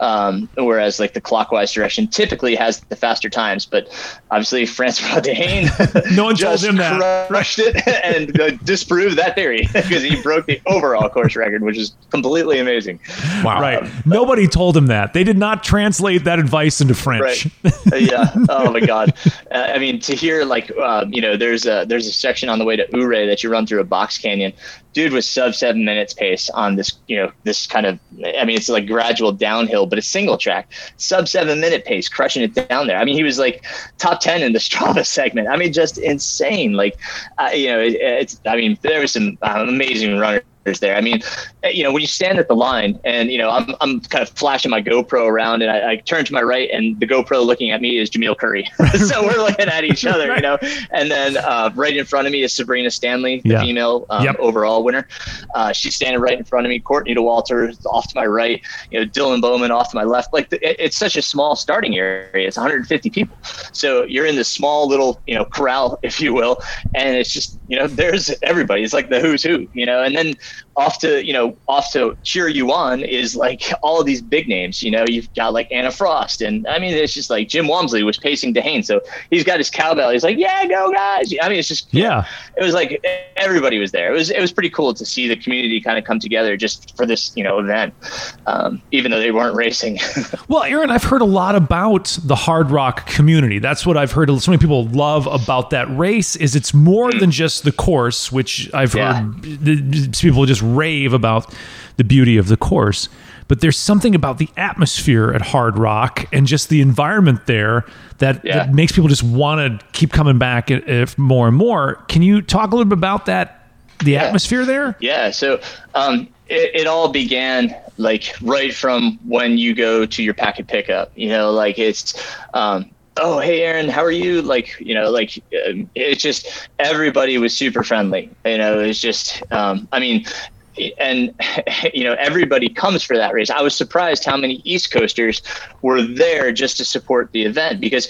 Um, whereas, like the clockwise direction typically has the faster times. But obviously, Francois D'Haene No one told just him that. crushed it and uh, disproved that theory because he broke the overall course record, which is completely amazing. Wow. Right. Nobody told him that. They did not translate that advice into French. Right. Uh, yeah. Oh my God. Uh, I mean, to hear like, um, you know, there's a there's a section on the way to Ouray that you run through a box canyon. Dude was sub seven minutes pace on this, you know, this kind of. I mean, it's like gradual downhill, but a single track, sub seven minute pace, crushing it down there. I mean, he was like top ten in the Strava segment. I mean, just insane. Like, uh, you know, it, it's. I mean, there was some uh, amazing runners there. I mean, you know, when you stand at the line and, you know, I'm, I'm kind of flashing my GoPro around and I, I turn to my right and the GoPro looking at me is Jamil Coury. so we're looking at each other, you know, and then uh, right in front of me is Sabrina Stanley, the Yeah. female um, Yep. overall winner. Uh, she's standing right in front of me. Courtney Dauwalter off to my right, you know, Dylan Bowman off to my left. Like it, it's such a small starting area. It's 150 people. So you're in this small little, you know, corral, if you will. And it's just, you know, there's everybody. It's like the who's who, you know, and then off to you know off to cheer you on is like all of these big names you know? You've got like anna frost and i mean it's just like Jim Walmsley was pacing D'Haene so he's got his cowbell. He's like yeah go guys! I mean it's just Yeah. it was like everybody was there. It was it was pretty cool to see the community kind of come together just for this you know event um, even though they weren't racing. Well, Aaron, I've heard a lot about the hard rock community. That's what I've heard so many people love about that race is it's more than just the course, which I've Yeah. heard people just rave about the beauty of the course. But there's something about the atmosphere at Hard Rock and just the environment there that, Yeah. that makes people just want to keep coming back if, more and more. Can you talk a little bit about that, the atmosphere there? Yeah. So um, it, it all began like right from when you go to your packet pickup. You know, like it's. Um, Oh, hey, Aaron, how are you? Like, you know, like um, it's just everybody was super friendly. You know, it's just, um, I mean, and you know everybody comes for that race. I was surprised how many East Coasters were there just to support the event because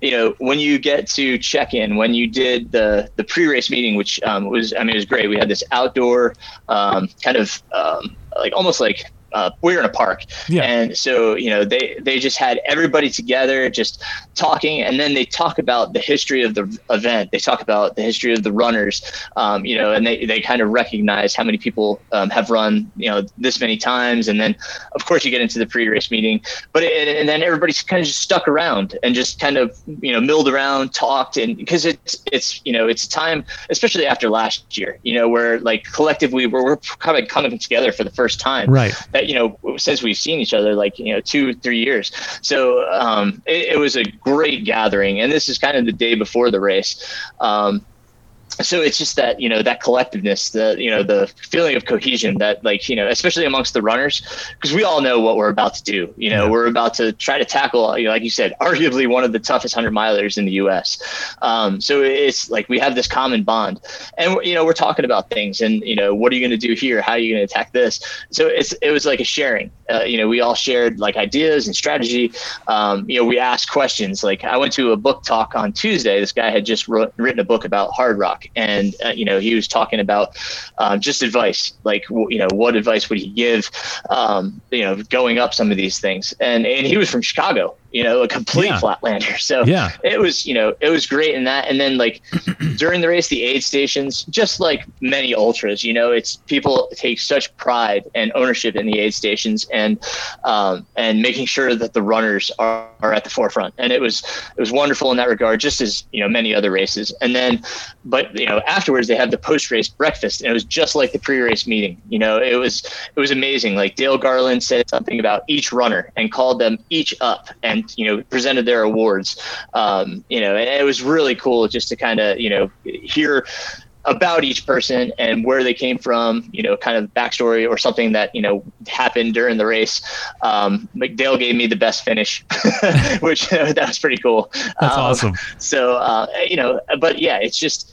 you know when you get to check in when you did the the pre-race meeting which um, was I mean it was great we had this outdoor um, kind of um, like almost like uh, we were in a park. Yeah. and so you know they they just had everybody together just talking. And then they talk about the history of the event. They talk about the history of the runners um, you know and they, they kind of recognize how many people um, have run you know this many times. And then of course you get into the pre-race meeting. But it, and then everybody's kind of just stuck around and just kind of you know milled around talked. And because it's it's you know it's a time especially after last year you know where like collectively we're, we're kind of coming together for the first time. Right. that you know since we've seen each other like you know two three years. So um, it, it was a great gathering. And this is kind of the day before the race. Um, so it's just that you know that collectiveness the you know the feeling of cohesion that like you know especially amongst the runners because we all know what we're about to do you know Yeah. we're about to try to tackle you know, like you said arguably one of the toughest 100 milers in the us um, so it's like we have this common bond and you know we're talking about things and you know what are you going to do here how are you going to attack this so it's it was like a sharing uh, you know, we all shared like ideas and strategy. Um, you know, we asked questions. Like I went to a book talk on Tuesday. This guy had just wrote, written a book about hard rock, and uh, you know, he was talking about um, just advice. Like you know, what advice would he give? Um, you know, going up some of these things, and and he was from Chicago you know, a complete yeah. flatlander. So yeah. it was, you know, it was great in that. And then like during the race, the aid stations, just like many ultras, you know, it's people take such pride and ownership in the aid stations and, um, and making sure that the runners are, are at the forefront. And it was, it was wonderful in that regard, just as, you know, many other races. And then, but, you know, afterwards they had the post race breakfast and it was just like the pre race meeting, you know, it was, it was amazing. Like Dale Garland said something about each runner and called them each up and you know presented their awards. Um, you know, and it was really cool just to kind of you know hear about each person and where they came from, you know, kind of backstory or something that, you know, happened during the race. Um, McDale gave me the best finish, which that was pretty cool. That's um, awesome. So, uh, you know, but yeah, it's just,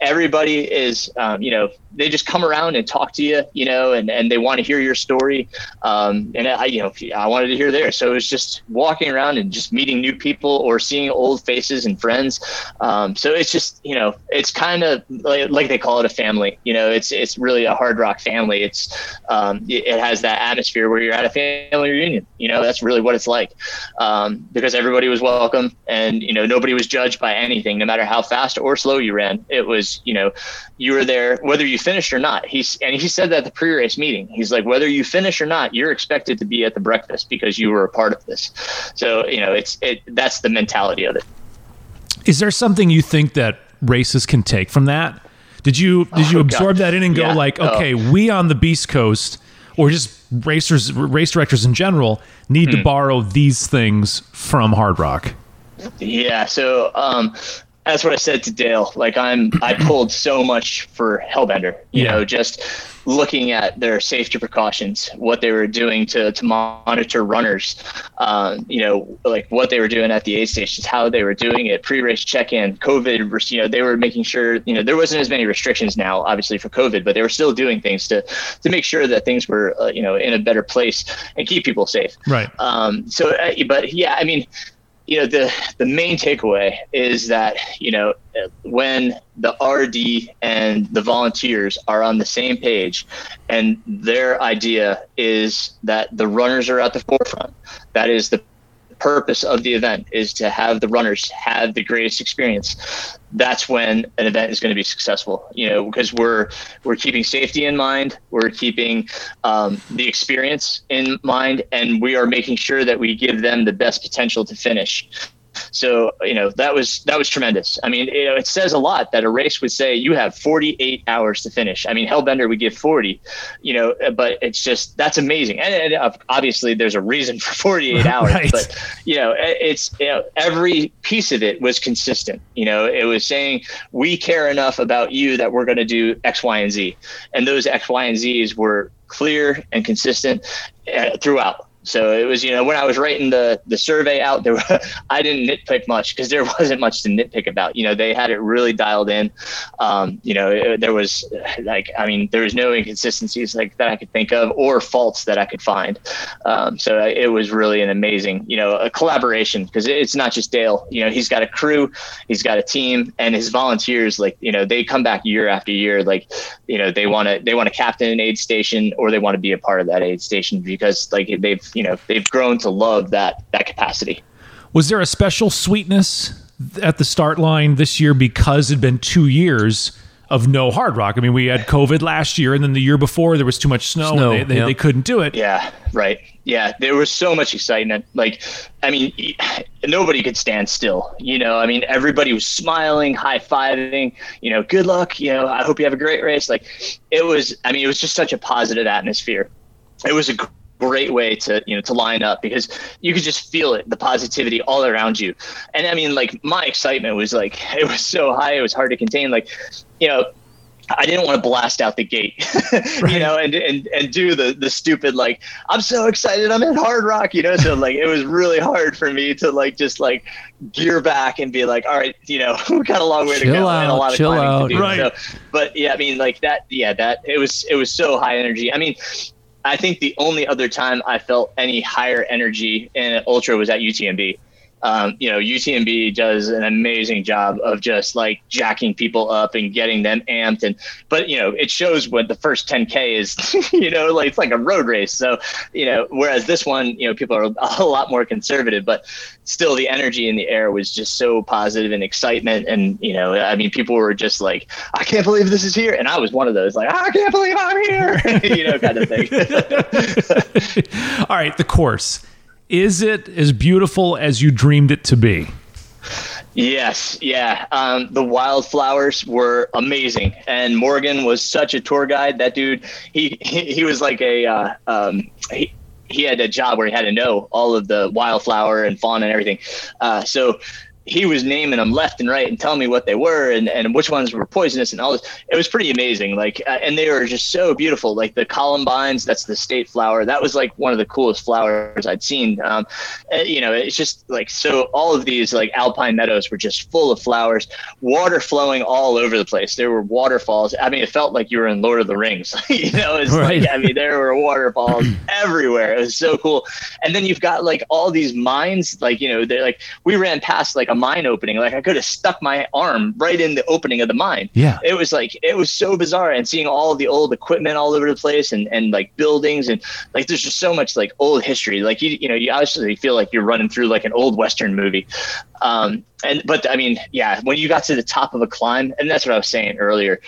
everybody is, um, you know, they just come around and talk to you, you know, and, and they want to hear your story. Um, and I, you know, I wanted to hear theirs. So it was just walking around and just meeting new people or seeing old faces and friends. Um, so it's just, you know, it's kind of like, like, they call it a family, you know, it's, it's really a hard rock family. It's, um, it, has that atmosphere where you're at a family reunion, you know, that's really what it's like. Um, because everybody was welcome and, you know, nobody was judged by anything, no matter how fast or slow you ran. It was, you know, you were there, whether you finished or not. He's and he said that at the pre-race meeting. He's like, whether you finish or not, you're expected to be at the breakfast because you were a part of this. So you know, it's it. That's the mentality of it. Is there something you think that races can take from that? Did you did you oh, absorb God. that in and go yeah. like, oh. okay, oh. we on the Beast Coast, or just racers, race directors in general, need hmm. to borrow these things from Hard Rock? Yeah. So um, that's what I said to Dale. Like I'm, I pulled so much for Hellbender. You yeah. know, just looking at their safety precautions, what they were doing to to monitor runners. Uh, you know, like what they were doing at the aid stations, how they were doing it, pre-race check-in, COVID. You know, they were making sure. You know, there wasn't as many restrictions now, obviously for COVID, but they were still doing things to to make sure that things were, uh, you know, in a better place and keep people safe. Right. Um. So, uh, but yeah, I mean you know the the main takeaway is that you know when the RD and the volunteers are on the same page and their idea is that the runners are at the forefront that is the purpose of the event is to have the runners have the greatest experience that's when an event is going to be successful you know because we're we're keeping safety in mind we're keeping um, the experience in mind and we are making sure that we give them the best potential to finish so you know that was that was tremendous. I mean, you know, it says a lot that a race would say you have 48 hours to finish. I mean, Hellbender would give 40, you know, but it's just that's amazing. And, and obviously, there's a reason for 48 hours, right. but you know, it's you know every piece of it was consistent. You know, it was saying we care enough about you that we're going to do X, Y, and Z, and those X, Y, and Z's were clear and consistent uh, throughout. So it was, you know, when I was writing the the survey out, there were, I didn't nitpick much because there wasn't much to nitpick about. You know, they had it really dialed in. Um, you know, it, there was like, I mean, there was no inconsistencies like that I could think of or faults that I could find. Um, so it was really an amazing, you know, a collaboration because it's not just Dale. You know, he's got a crew, he's got a team, and his volunteers. Like, you know, they come back year after year. Like, you know, they want to they want to captain an aid station or they want to be a part of that aid station because like they've you know they've grown to love that that capacity. Was there a special sweetness at the start line this year because it'd been two years of no hard rock? I mean, we had COVID last year, and then the year before there was too much snow, snow and they, they, they couldn't do it. Yeah, right. Yeah, there was so much excitement. Like, I mean, nobody could stand still. You know, I mean, everybody was smiling, high fiving. You know, good luck. You know, I hope you have a great race. Like, it was. I mean, it was just such a positive atmosphere. It was a great way to you know to line up because you could just feel it the positivity all around you and i mean like my excitement was like it was so high it was hard to contain like you know I didn't want to blast out the gate, right. you know, and, and, and do the, the stupid, like, I'm so excited. I'm in hard rock, you know? So like, it was really hard for me to like, just like gear back and be like, all right, you know, we got a long way chill to go out, and a lot of climbing out. to do. Right. So, but yeah, I mean like that, yeah, that it was, it was so high energy. I mean, I think the only other time I felt any higher energy in an ultra was at UTMB um, you know, UTMB does an amazing job of just like jacking people up and getting them amped. And, but, you know, it shows what the first 10K is, you know, like it's like a road race. So, you know, whereas this one, you know, people are a lot more conservative, but still the energy in the air was just so positive and excitement. And, you know, I mean, people were just like, I can't believe this is here. And I was one of those, like, I can't believe I'm here, you know, kind of thing. All right. The course is it as beautiful as you dreamed it to be? Yes, yeah. Um, the wildflowers were amazing, and Morgan was such a tour guide. That dude, he he, was like a uh, um, he, he had a job where he had to know all of the wildflower and fauna and everything. Uh, so he was naming them left and right and telling me what they were and, and which ones were poisonous and all this. It was pretty amazing. Like, uh, and they were just so beautiful. Like the columbines, that's the state flower. That was like one of the coolest flowers I'd seen. Um, uh, you know, it's just like, so all of these like alpine meadows were just full of flowers, water flowing all over the place. There were waterfalls. I mean, it felt like you were in Lord of the Rings, you know, it's right. like, I mean, there were waterfalls everywhere. It was so cool. And then you've got like all these mines, like, you know, they're like, we ran past like a mine opening. Like I could have stuck my arm right in the opening of the mine. Yeah. It was like it was so bizarre and seeing all the old equipment all over the place and, and like buildings and like there's just so much like old history. Like you you know, you obviously feel like you're running through like an old Western movie. Um and but I mean, yeah, when you got to the top of a climb, and that's what I was saying earlier,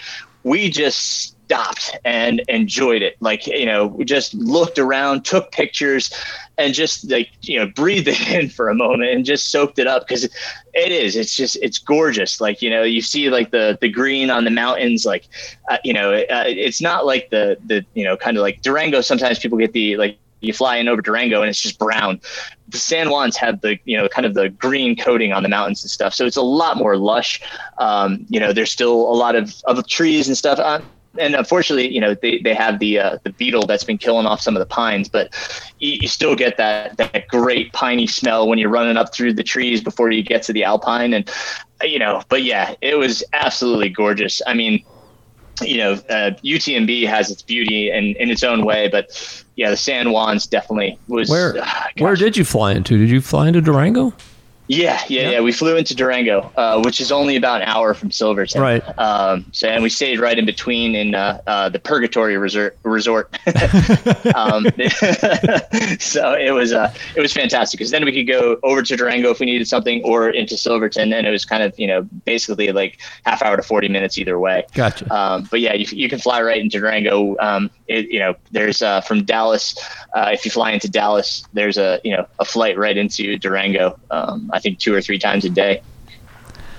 we just stopped and enjoyed it. Like, you know, we just looked around, took pictures, and just like, you know, breathed it in for a moment and just soaked it up because it is. It's just, it's gorgeous. Like, you know, you see like the the green on the mountains. Like, uh, you know, uh, it's not like the the you know kind of like Durango. Sometimes people get the like you fly in over Durango and it's just brown. The San Juans have the you know kind of the green coating on the mountains and stuff, so it's a lot more lush. Um, you know, there's still a lot of, of trees and stuff. Uh, and unfortunately, you know, they, they have the uh, the beetle that's been killing off some of the pines, but you, you, still get that that great piney smell when you're running up through the trees before you get to the alpine, and you know, but yeah, it was absolutely gorgeous. I mean, you know, uh, UTMB has its beauty in, in its own way, but yeah, the San Juans definitely was. Where uh, where did you fly into? Did you fly into Durango? Yeah, yeah, yeah. We flew into Durango, uh, which is only about an hour from Silverton. Right. Um, so, and we stayed right in between in uh, uh, the Purgatory Resort. resort. um, so it was uh, it was fantastic because then we could go over to Durango if we needed something, or into Silverton, and it was kind of you know basically like half hour to forty minutes either way. Gotcha. Um, but yeah, you, you can fly right into Durango. Um, it, you know, there's uh, from Dallas. Uh, if you fly into Dallas, there's a you know a flight right into Durango. Um, I think two or three times a day.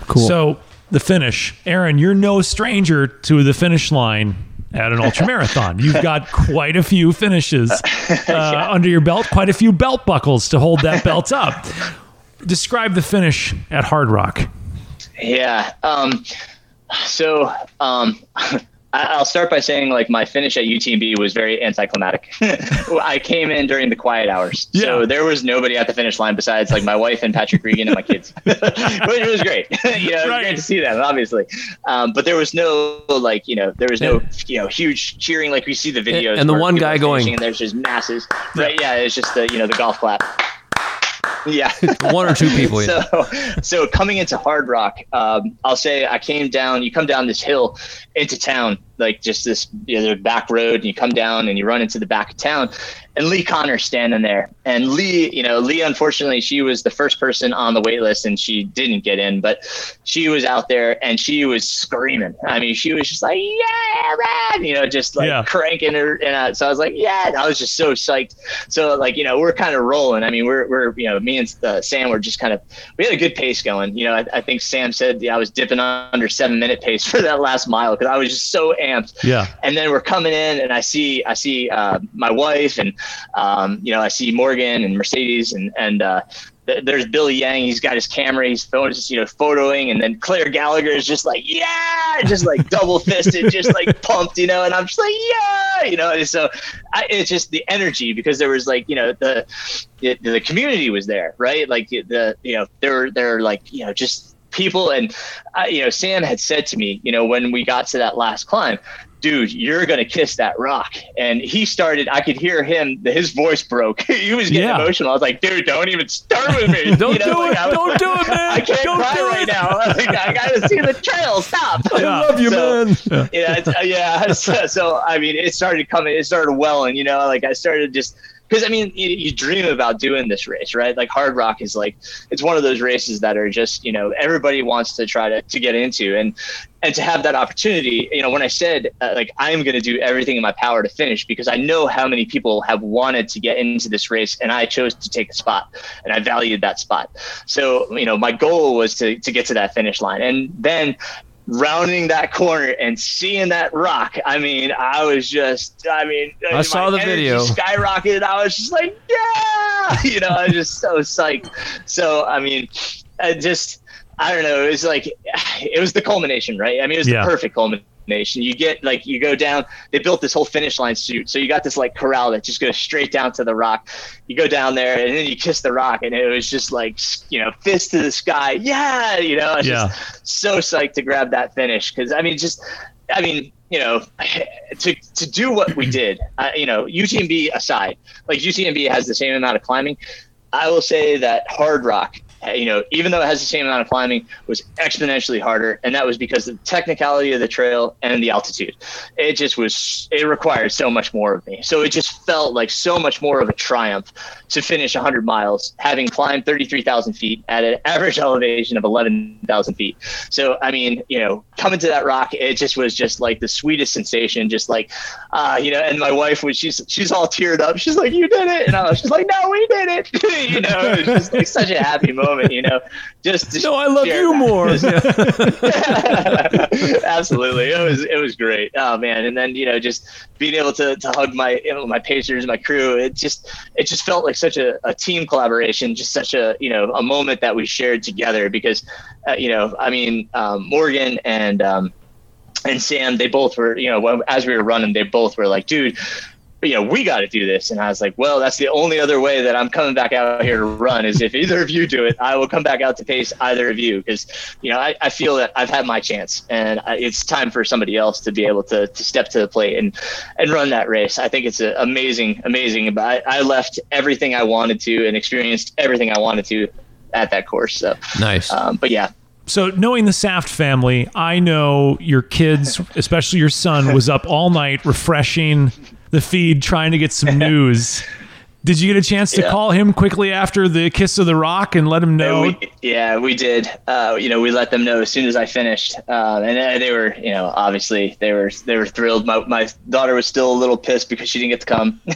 Cool. So the finish, Aaron, you're no stranger to the finish line at an ultra marathon. You've got quite a few finishes uh, yeah. under your belt, quite a few belt buckles to hold that belt up. Describe the finish at Hard Rock. Yeah. Um, so um, I'll start by saying like my finish at UTMB was very anticlimactic. I came in during the quiet hours, yeah. so there was nobody at the finish line besides like my wife and Patrick Reagan and my kids, which was great. you know, right. great to see them, obviously. Um, but there was no like you know there was no you know huge cheering like we see the videos. And, and the one guy going, and there's just masses. Right? Yeah, it's just the you know the golf clap. Yeah, one or two people. So, so coming into Hardrock, um, I'll say I came down. You come down this hill into town, like just this you know, back road, and you come down and you run into the back of town, and Lee Connor standing there. And Lee, you know, Lee, unfortunately, she was the first person on the wait list and she didn't get in, but she was out there and she was screaming. I mean, she was just like, yeah, man, you know, just like yeah. cranking her. And uh, so I was like, yeah, I was just so psyched. So like, you know, we're kind of rolling. I mean, we're, we're, you know, me and uh, Sam were just kind of, we had a good pace going. You know, I, I think Sam said yeah, I was dipping under seven minute pace for that last mile because I was just so Yeah. And then we're coming in and I see, I see uh, my wife and um, you know, I see Morgan and Mercedes and and uh, th- there's Billy Yang. He's got his camera. He's just you know photoing, and then Claire Gallagher is just like yeah, just like double fisted, just like pumped, you know. And I'm just like yeah, you know. And so I, it's just the energy because there was like you know the the, the community was there, right? Like the you know there were there were like you know just people and uh, you know sam had said to me you know when we got to that last climb dude, you're gonna kiss that rock. And he started. I could hear him. His voice broke. he was getting Yeah. emotional. I was like, dude, don't even start with me. Don't You know, do like, it. I was Don't like, do it, man. I can't Don't cry do right it. now. Like, I gotta see the trail. Stop. I love you, So- man. yeah, it's, uh, yeah. So, so, I mean, it started coming. It started welling. You know, like I started just because I mean, you, you dream about doing this race, right? Like Hard Rock is like it's one of those races that are just you know everybody wants to try to to get into and and to have that opportunity. You know, when I said uh, like I am going to do everything in my power to finish because I know how many people have wanted to get into this race and I chose to take a spot and I valued that spot. So you know, my goal was to to get to that finish line and then rounding that corner and seeing that rock. I mean, I was just, I mean, I saw the video. skyrocketed. I was just like, yeah, you know, I was just so psyched. So, I mean, I just, I don't know. It was like, it was the culmination, right? I mean, it was Yeah. the perfect culmination. You get like, you go down, they built this whole finish line suit. So you got this like corral that just goes straight down to the rock. You go down there and then you kiss the rock and it was just like, you know, fist to the sky. Yeah. You know, I was Yeah. just so psyched to grab that finish. Cause I mean, just, I mean, you know, to, to do what we did, uh, you know, UTMB aside, like UTMB has the same amount of climbing. I will say that Hard Rock, you know, even though it has the same amount of climbing, was exponentially harder, and that was because of the technicality of the trail and the altitude. It just was, it required so much more of me. So it just felt like so much more of a triumph to finish 100 miles, having climbed 33,000 feet at an average elevation of 11,000 feet. So, I mean, you know, coming to that rock, it just was just like the sweetest sensation, just like, uh, you know, and my wife was, she's, she's all teared up. She's like, you did it. And I was just like, no, we did it. you know, it was just like such a happy moment, you know, just to No, I love you that. more. Absolutely, it was it was great. Oh man, and then you know just being able to, to hug my you know, my pacers, my crew. It just it just felt like such a, a team collaboration, just such a you know a moment that we shared together. Because uh, you know, I mean, um, Morgan and um, and Sam, they both were you know as we were running, they both were like, dude. You know, we got to do this, and I was like, "Well, that's the only other way that I'm coming back out here to run is if either of you do it. I will come back out to pace either of you because you know, I, I feel that I've had my chance and I, it's time for somebody else to be able to, to step to the plate and, and run that race. I think it's a amazing, amazing, but I, I left everything I wanted to and experienced everything I wanted to at that course. So, nice. um, but yeah, So, knowing the Saft family, I know your kids, especially your son, was up all night refreshing the feed, trying to get some news. Did you get a chance to Yeah. call him quickly after the kiss of the rock and let him know? we, yeah, we did. Uh, you know, we let them know as soon as I finished, uh, and uh, they were, you know, obviously they were they were thrilled. My my daughter was still a little pissed because she didn't get to come.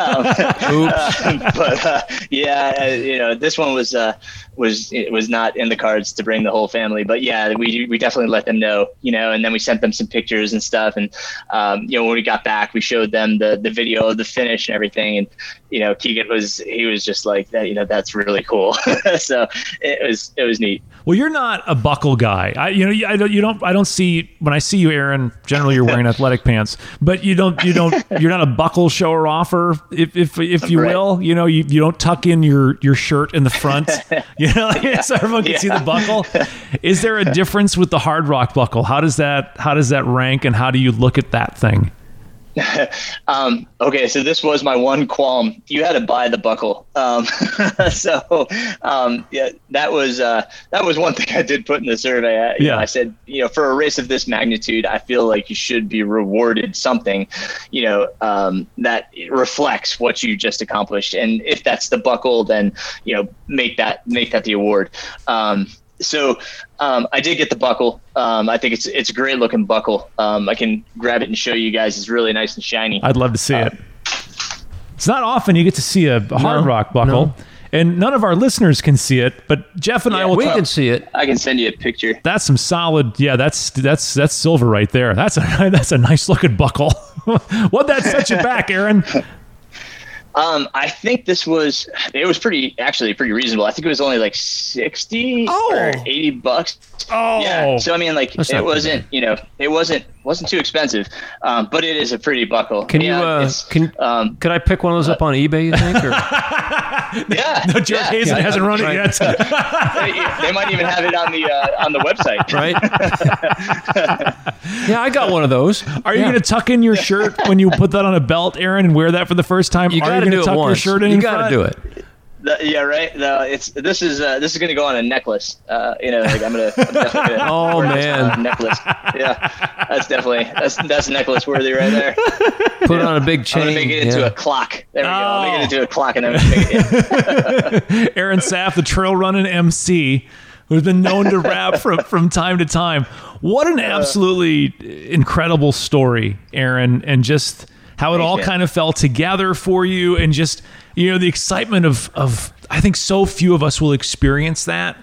um, um, but uh, yeah, uh, you know, this one was uh, was it was not in the cards to bring the whole family. But yeah, we we definitely let them know, you know, and then we sent them some pictures and stuff. And um, you know, when we got back, we showed them the the video of the finish and everything. And you know, Keegan was he was just like that. You know, that's really cool. so it was it was neat. Well, you're not a buckle guy. I, you know, I don't, you don't, I don't see when I see you, Aaron. Generally, you're wearing athletic pants, but you don't, you don't, you're not a buckle shower offer, if, if, if you Right. will. You know, you, you don't tuck in your your shirt in the front. You know, so everyone can see the buckle. Is there a difference with the hard rock buckle? How does that, how does that rank, and how do you look at that thing? Um, okay, so this was my one qualm. You had to buy the buckle. Um, so um, yeah, that was uh, that was one thing I did put in the survey. I, you know, Yeah. I said, you know, for a race of this magnitude, I feel like you should be rewarded something, you know, um, that reflects what you just accomplished. And if that's the buckle, then you know, make that make that the award. So um, I did get the buckle. Um, I think it's it's a great looking buckle. Um, I can grab it and show you guys. It's really nice and shiny. I'd love to see it. It's not often you get to see a, a hard No, rock buckle, no. and none of our listeners can see it. But Jeff and I will. we talk- can see it. I can send you a picture. That's some solid. Yeah, that's that's that's silver right there. That's a that's a nice looking buckle. What'd that set you back, Aaron? Um, I think this was it was pretty actually pretty reasonable. I think it was only like sixty Oh. or eighty bucks. Oh, Yeah. So I mean, like That's it wasn't you know it wasn't wasn't too expensive, um, but it is a pretty buckle. Can you? Uh, can um, could I pick one of those up on eBay? You think? Or? yeah, No, George yeah. Hazen hasn't run it yet. they, they might even have it on the uh, on the website. right? yeah, I got one of those. Are you Yeah. going to tuck in your shirt when you put that on a belt, Aaron, and wear that for the first time? You got to gonna do it tuck your once. shirt in you got to do it. The- yeah, right. No, it's this is uh, this is gonna go on a necklace. Uh, you know, like I'm gonna. I'm definitely gonna Oh, man. necklace. Yeah, that's definitely that's that's necklace worthy right there. Put it on a big chain. I'm gonna make it into yeah. a clock. There we go. I'll make Oh. it into a clock, and then make it, yeah. Aaron Saft, the trail running MC, who's been known to rap from, from time to time. What Uh. an absolutely incredible story, Aaron, and just how it all kind of fell together for you, and just you know the excitement of of I think so few of us will experience that,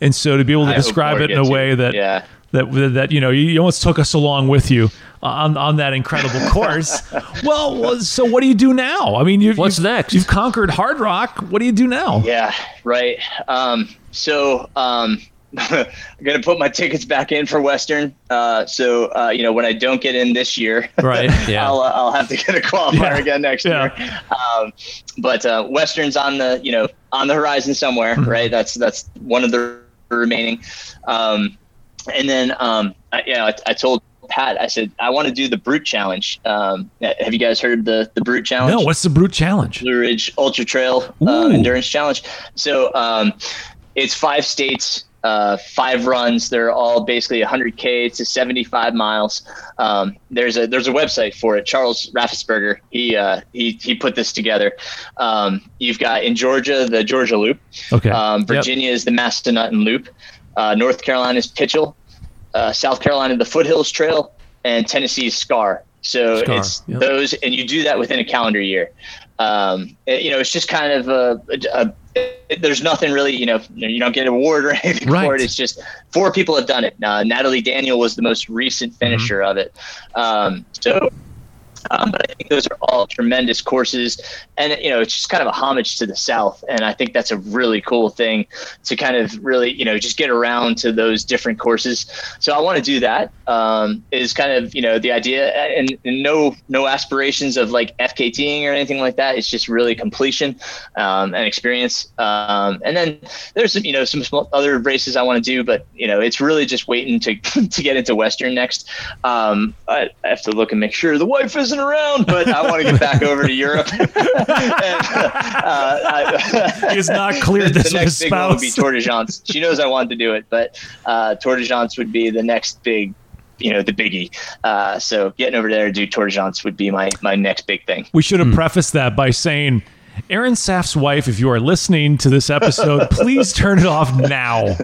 and so to be able to I describe it in a get way that Yeah. that that you know you, you almost took us along with you on on that incredible course. well, well, so what do you do now? I mean, you've, What's you've- next? You've conquered Hard Rock. What do you do now? Yeah, right. Um, so um, I'm gonna put my tickets back in for Western. Uh, so uh, you know, when I don't get in this year, Right, yeah. I'll uh, I'll have to get a qualifier Yeah, again next yeah. year. Um, but uh, Western's on the you know on the horizon somewhere, Mm-hmm. right? That's that's one of the remaining. Um, and then um, I, you know, I, I told. Pat, I said I want to do the Brute Challenge. Um, have you guys heard the the Brute Challenge? No, what's the brute challenge? Blue Ridge Ultra Trail uh, Endurance Challenge. So um, it's five states, uh, five runs. They're all basically 100k to 75 miles. Um, there's a there's a website for it. Charles Raffensperger he uh, he he put this together. Um, you've got in Georgia the Georgia Loop. Okay. Um, Yep. Virginia is the Massanutten Loop. Uh, North Carolina is Pitchell. Uh, South Carolina, the Foothills Trail, and Tennessee's Scar. So Scar, it's yep. those, and you do that within a calendar year. Um, you know, it's just kind of a, a, a there's nothing really, you know, you don't get an award or anything Right. for it. It's just four people have done it. Uh, Natalie Daniel was the most recent Mm-hmm. finisher of it. Um, so um, but I think those are all tremendous courses, and you know, it's just kind of a homage to the South, and I think that's a really cool thing to kind of really, you know, just get around to those different courses. So I want to do that. Um, is kind of you know the idea, and, and no no aspirations of like FKTing or anything like that. It's just really completion um, and experience. Um, and then there's some you know some other races I want to do, but you know, it's really just waiting to to get into Western next. Um, I have to look and make sure the wife isn't around, but I want to get back over to Europe. and, uh, I, He has not cleared this the next big one would be spouse. Tor des Géants. She knows I wanted to do it, but uh, Tor des Géants would be the next big, you know, the biggie. Uh, so getting over there to do Tor des Géants would be my my next big thing. We should have prefaced that by saying, Aaron Saft's wife, if you are listening to this episode, please turn it off now.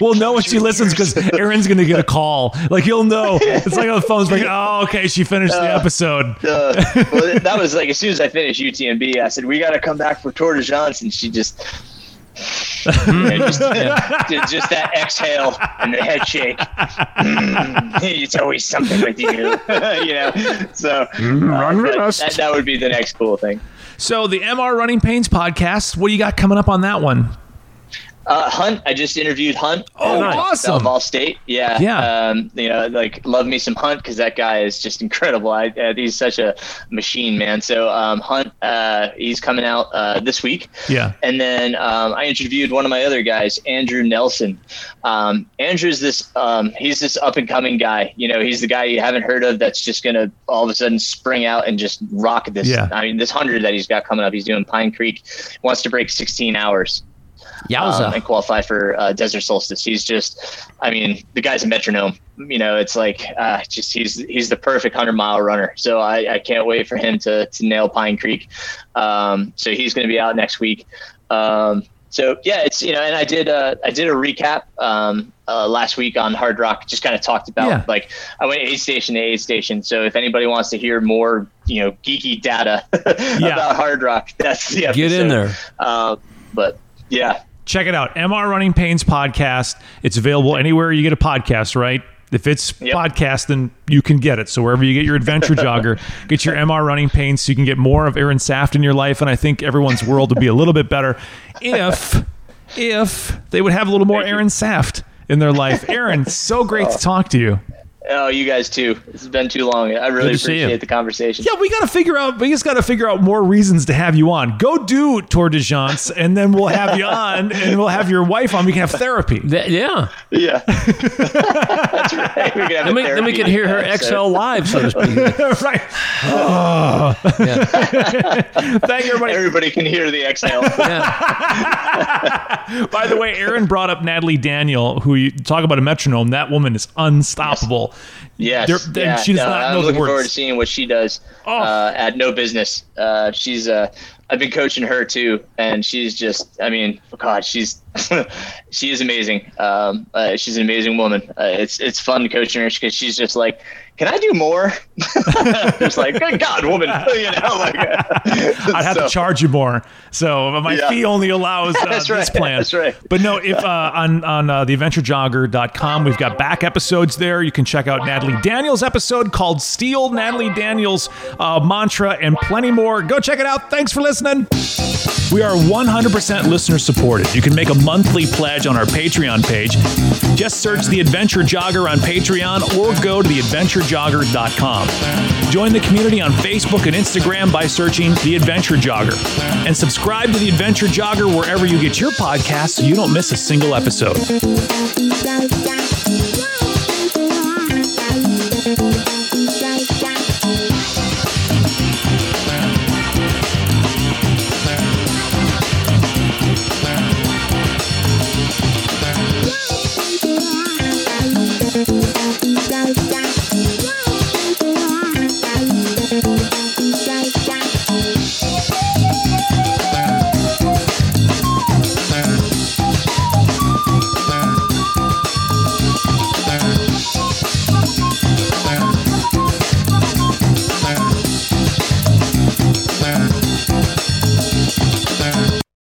we'll know when she listens because Aaron's going to get a call. Like, you'll know. It's like on the phone's like, oh, okay, she finished the episode. Uh, well, that was like as soon as I finished UTMB, I said we got to come back for Tor des Géants, and she just. Yeah, just, did just that exhale and the head shake. Mm, it's always something with you, you know. So uh, but that, that would be the next cool thing. So, the MR Running Pains podcast, what do you got coming up on that one? Uh, Hunt, I just interviewed Hunt. Oh, uh, awesome. Of All State, yeah, Yeah. Um, you know, like love me some Hunt because that guy is just incredible. I, uh, he's such a machine, man. So um, Hunt, uh, he's coming out uh, this week. Yeah. And then um, I interviewed one of my other guys, Andrew Nelson. Um, Andrew's this, um, he's this up and coming guy. You know, he's the guy you haven't heard of that's just going to all of a sudden spring out and just rock this. Yeah. I mean, this hundred that he's got coming up, he's doing Pine Creek, wants to break 16 hours Yowza. um, and qualify for uh, Desert Solstice. He's just, I mean, the guy's a metronome. You know, it's like uh, just he's he's the perfect hundred mile runner. So I, I can't wait for him to to nail Pine Creek. Um, so he's going to be out next week. Um, so yeah, it's you know, and I did uh, I did a recap um, uh, last week on Hard Rock. Just kind of talked about Yeah. like I went aid station to aid station. So if anybody wants to hear more, you know, geeky data about Hard Rock, that's the episode. Get in there. Uh, but yeah, Check it out. MR Running Pains podcast. It's available anywhere you get a podcast, right? If it's Yep. podcast, then you can get it. So wherever you get your adventure jogger, get your MR Running Pains so you can get more of Aaron Saft in your life. And I think everyone's world would be a little bit better if if they would have a little more Aaron Saft in their life. Aaron, so great to talk to you. Oh, you guys too. It's been too long. I really to appreciate the conversation. Yeah, we got to figure out. We just got to figure out more reasons to have you on. Go do Tor des Géants, and then we'll have you on, and we'll have your wife on. We can have therapy. That- yeah. Yeah, that's right. We can have Then we, then we can hear her episode. XL live, so to speak. right. Yeah. Thank everybody. Everybody can hear the exhale. yeah. By the way, Aaron brought up Natalie Daniel, who you talk about a metronome. That woman is unstoppable. Yes, There- there- yeah, she does no, not I'm the looking forward to seeing what she does Oh. uh, at No Business. Uh, she's uh, I've been coaching her too, and she's just I mean, God, she's she is amazing. Um, uh, she's an amazing woman. Uh, it's it's fun coaching her because she's just like, can I do more? just like, good God, woman, you know, like I'd have so- to charge you more. So my Yeah. fee only allows uh, this right, plan. that's right. But no, if uh, on on uh, theadventurejogger.com, we've got back episodes there. You can check out Natalie Daniels' episode called "Steal Natalie Daniels' uh, Mantra" and plenty more. Go check it out. Thanks for listening. We are 100% listener supported. You can make a monthly pledge on our Patreon page. Just search The Adventure Jogger on Patreon or go to theadventurejogger.com. Join the community on Facebook and Instagram by searching The Adventure Jogger. And subscribe to The Adventure Jogger wherever you get your podcasts so you don't miss a single episode.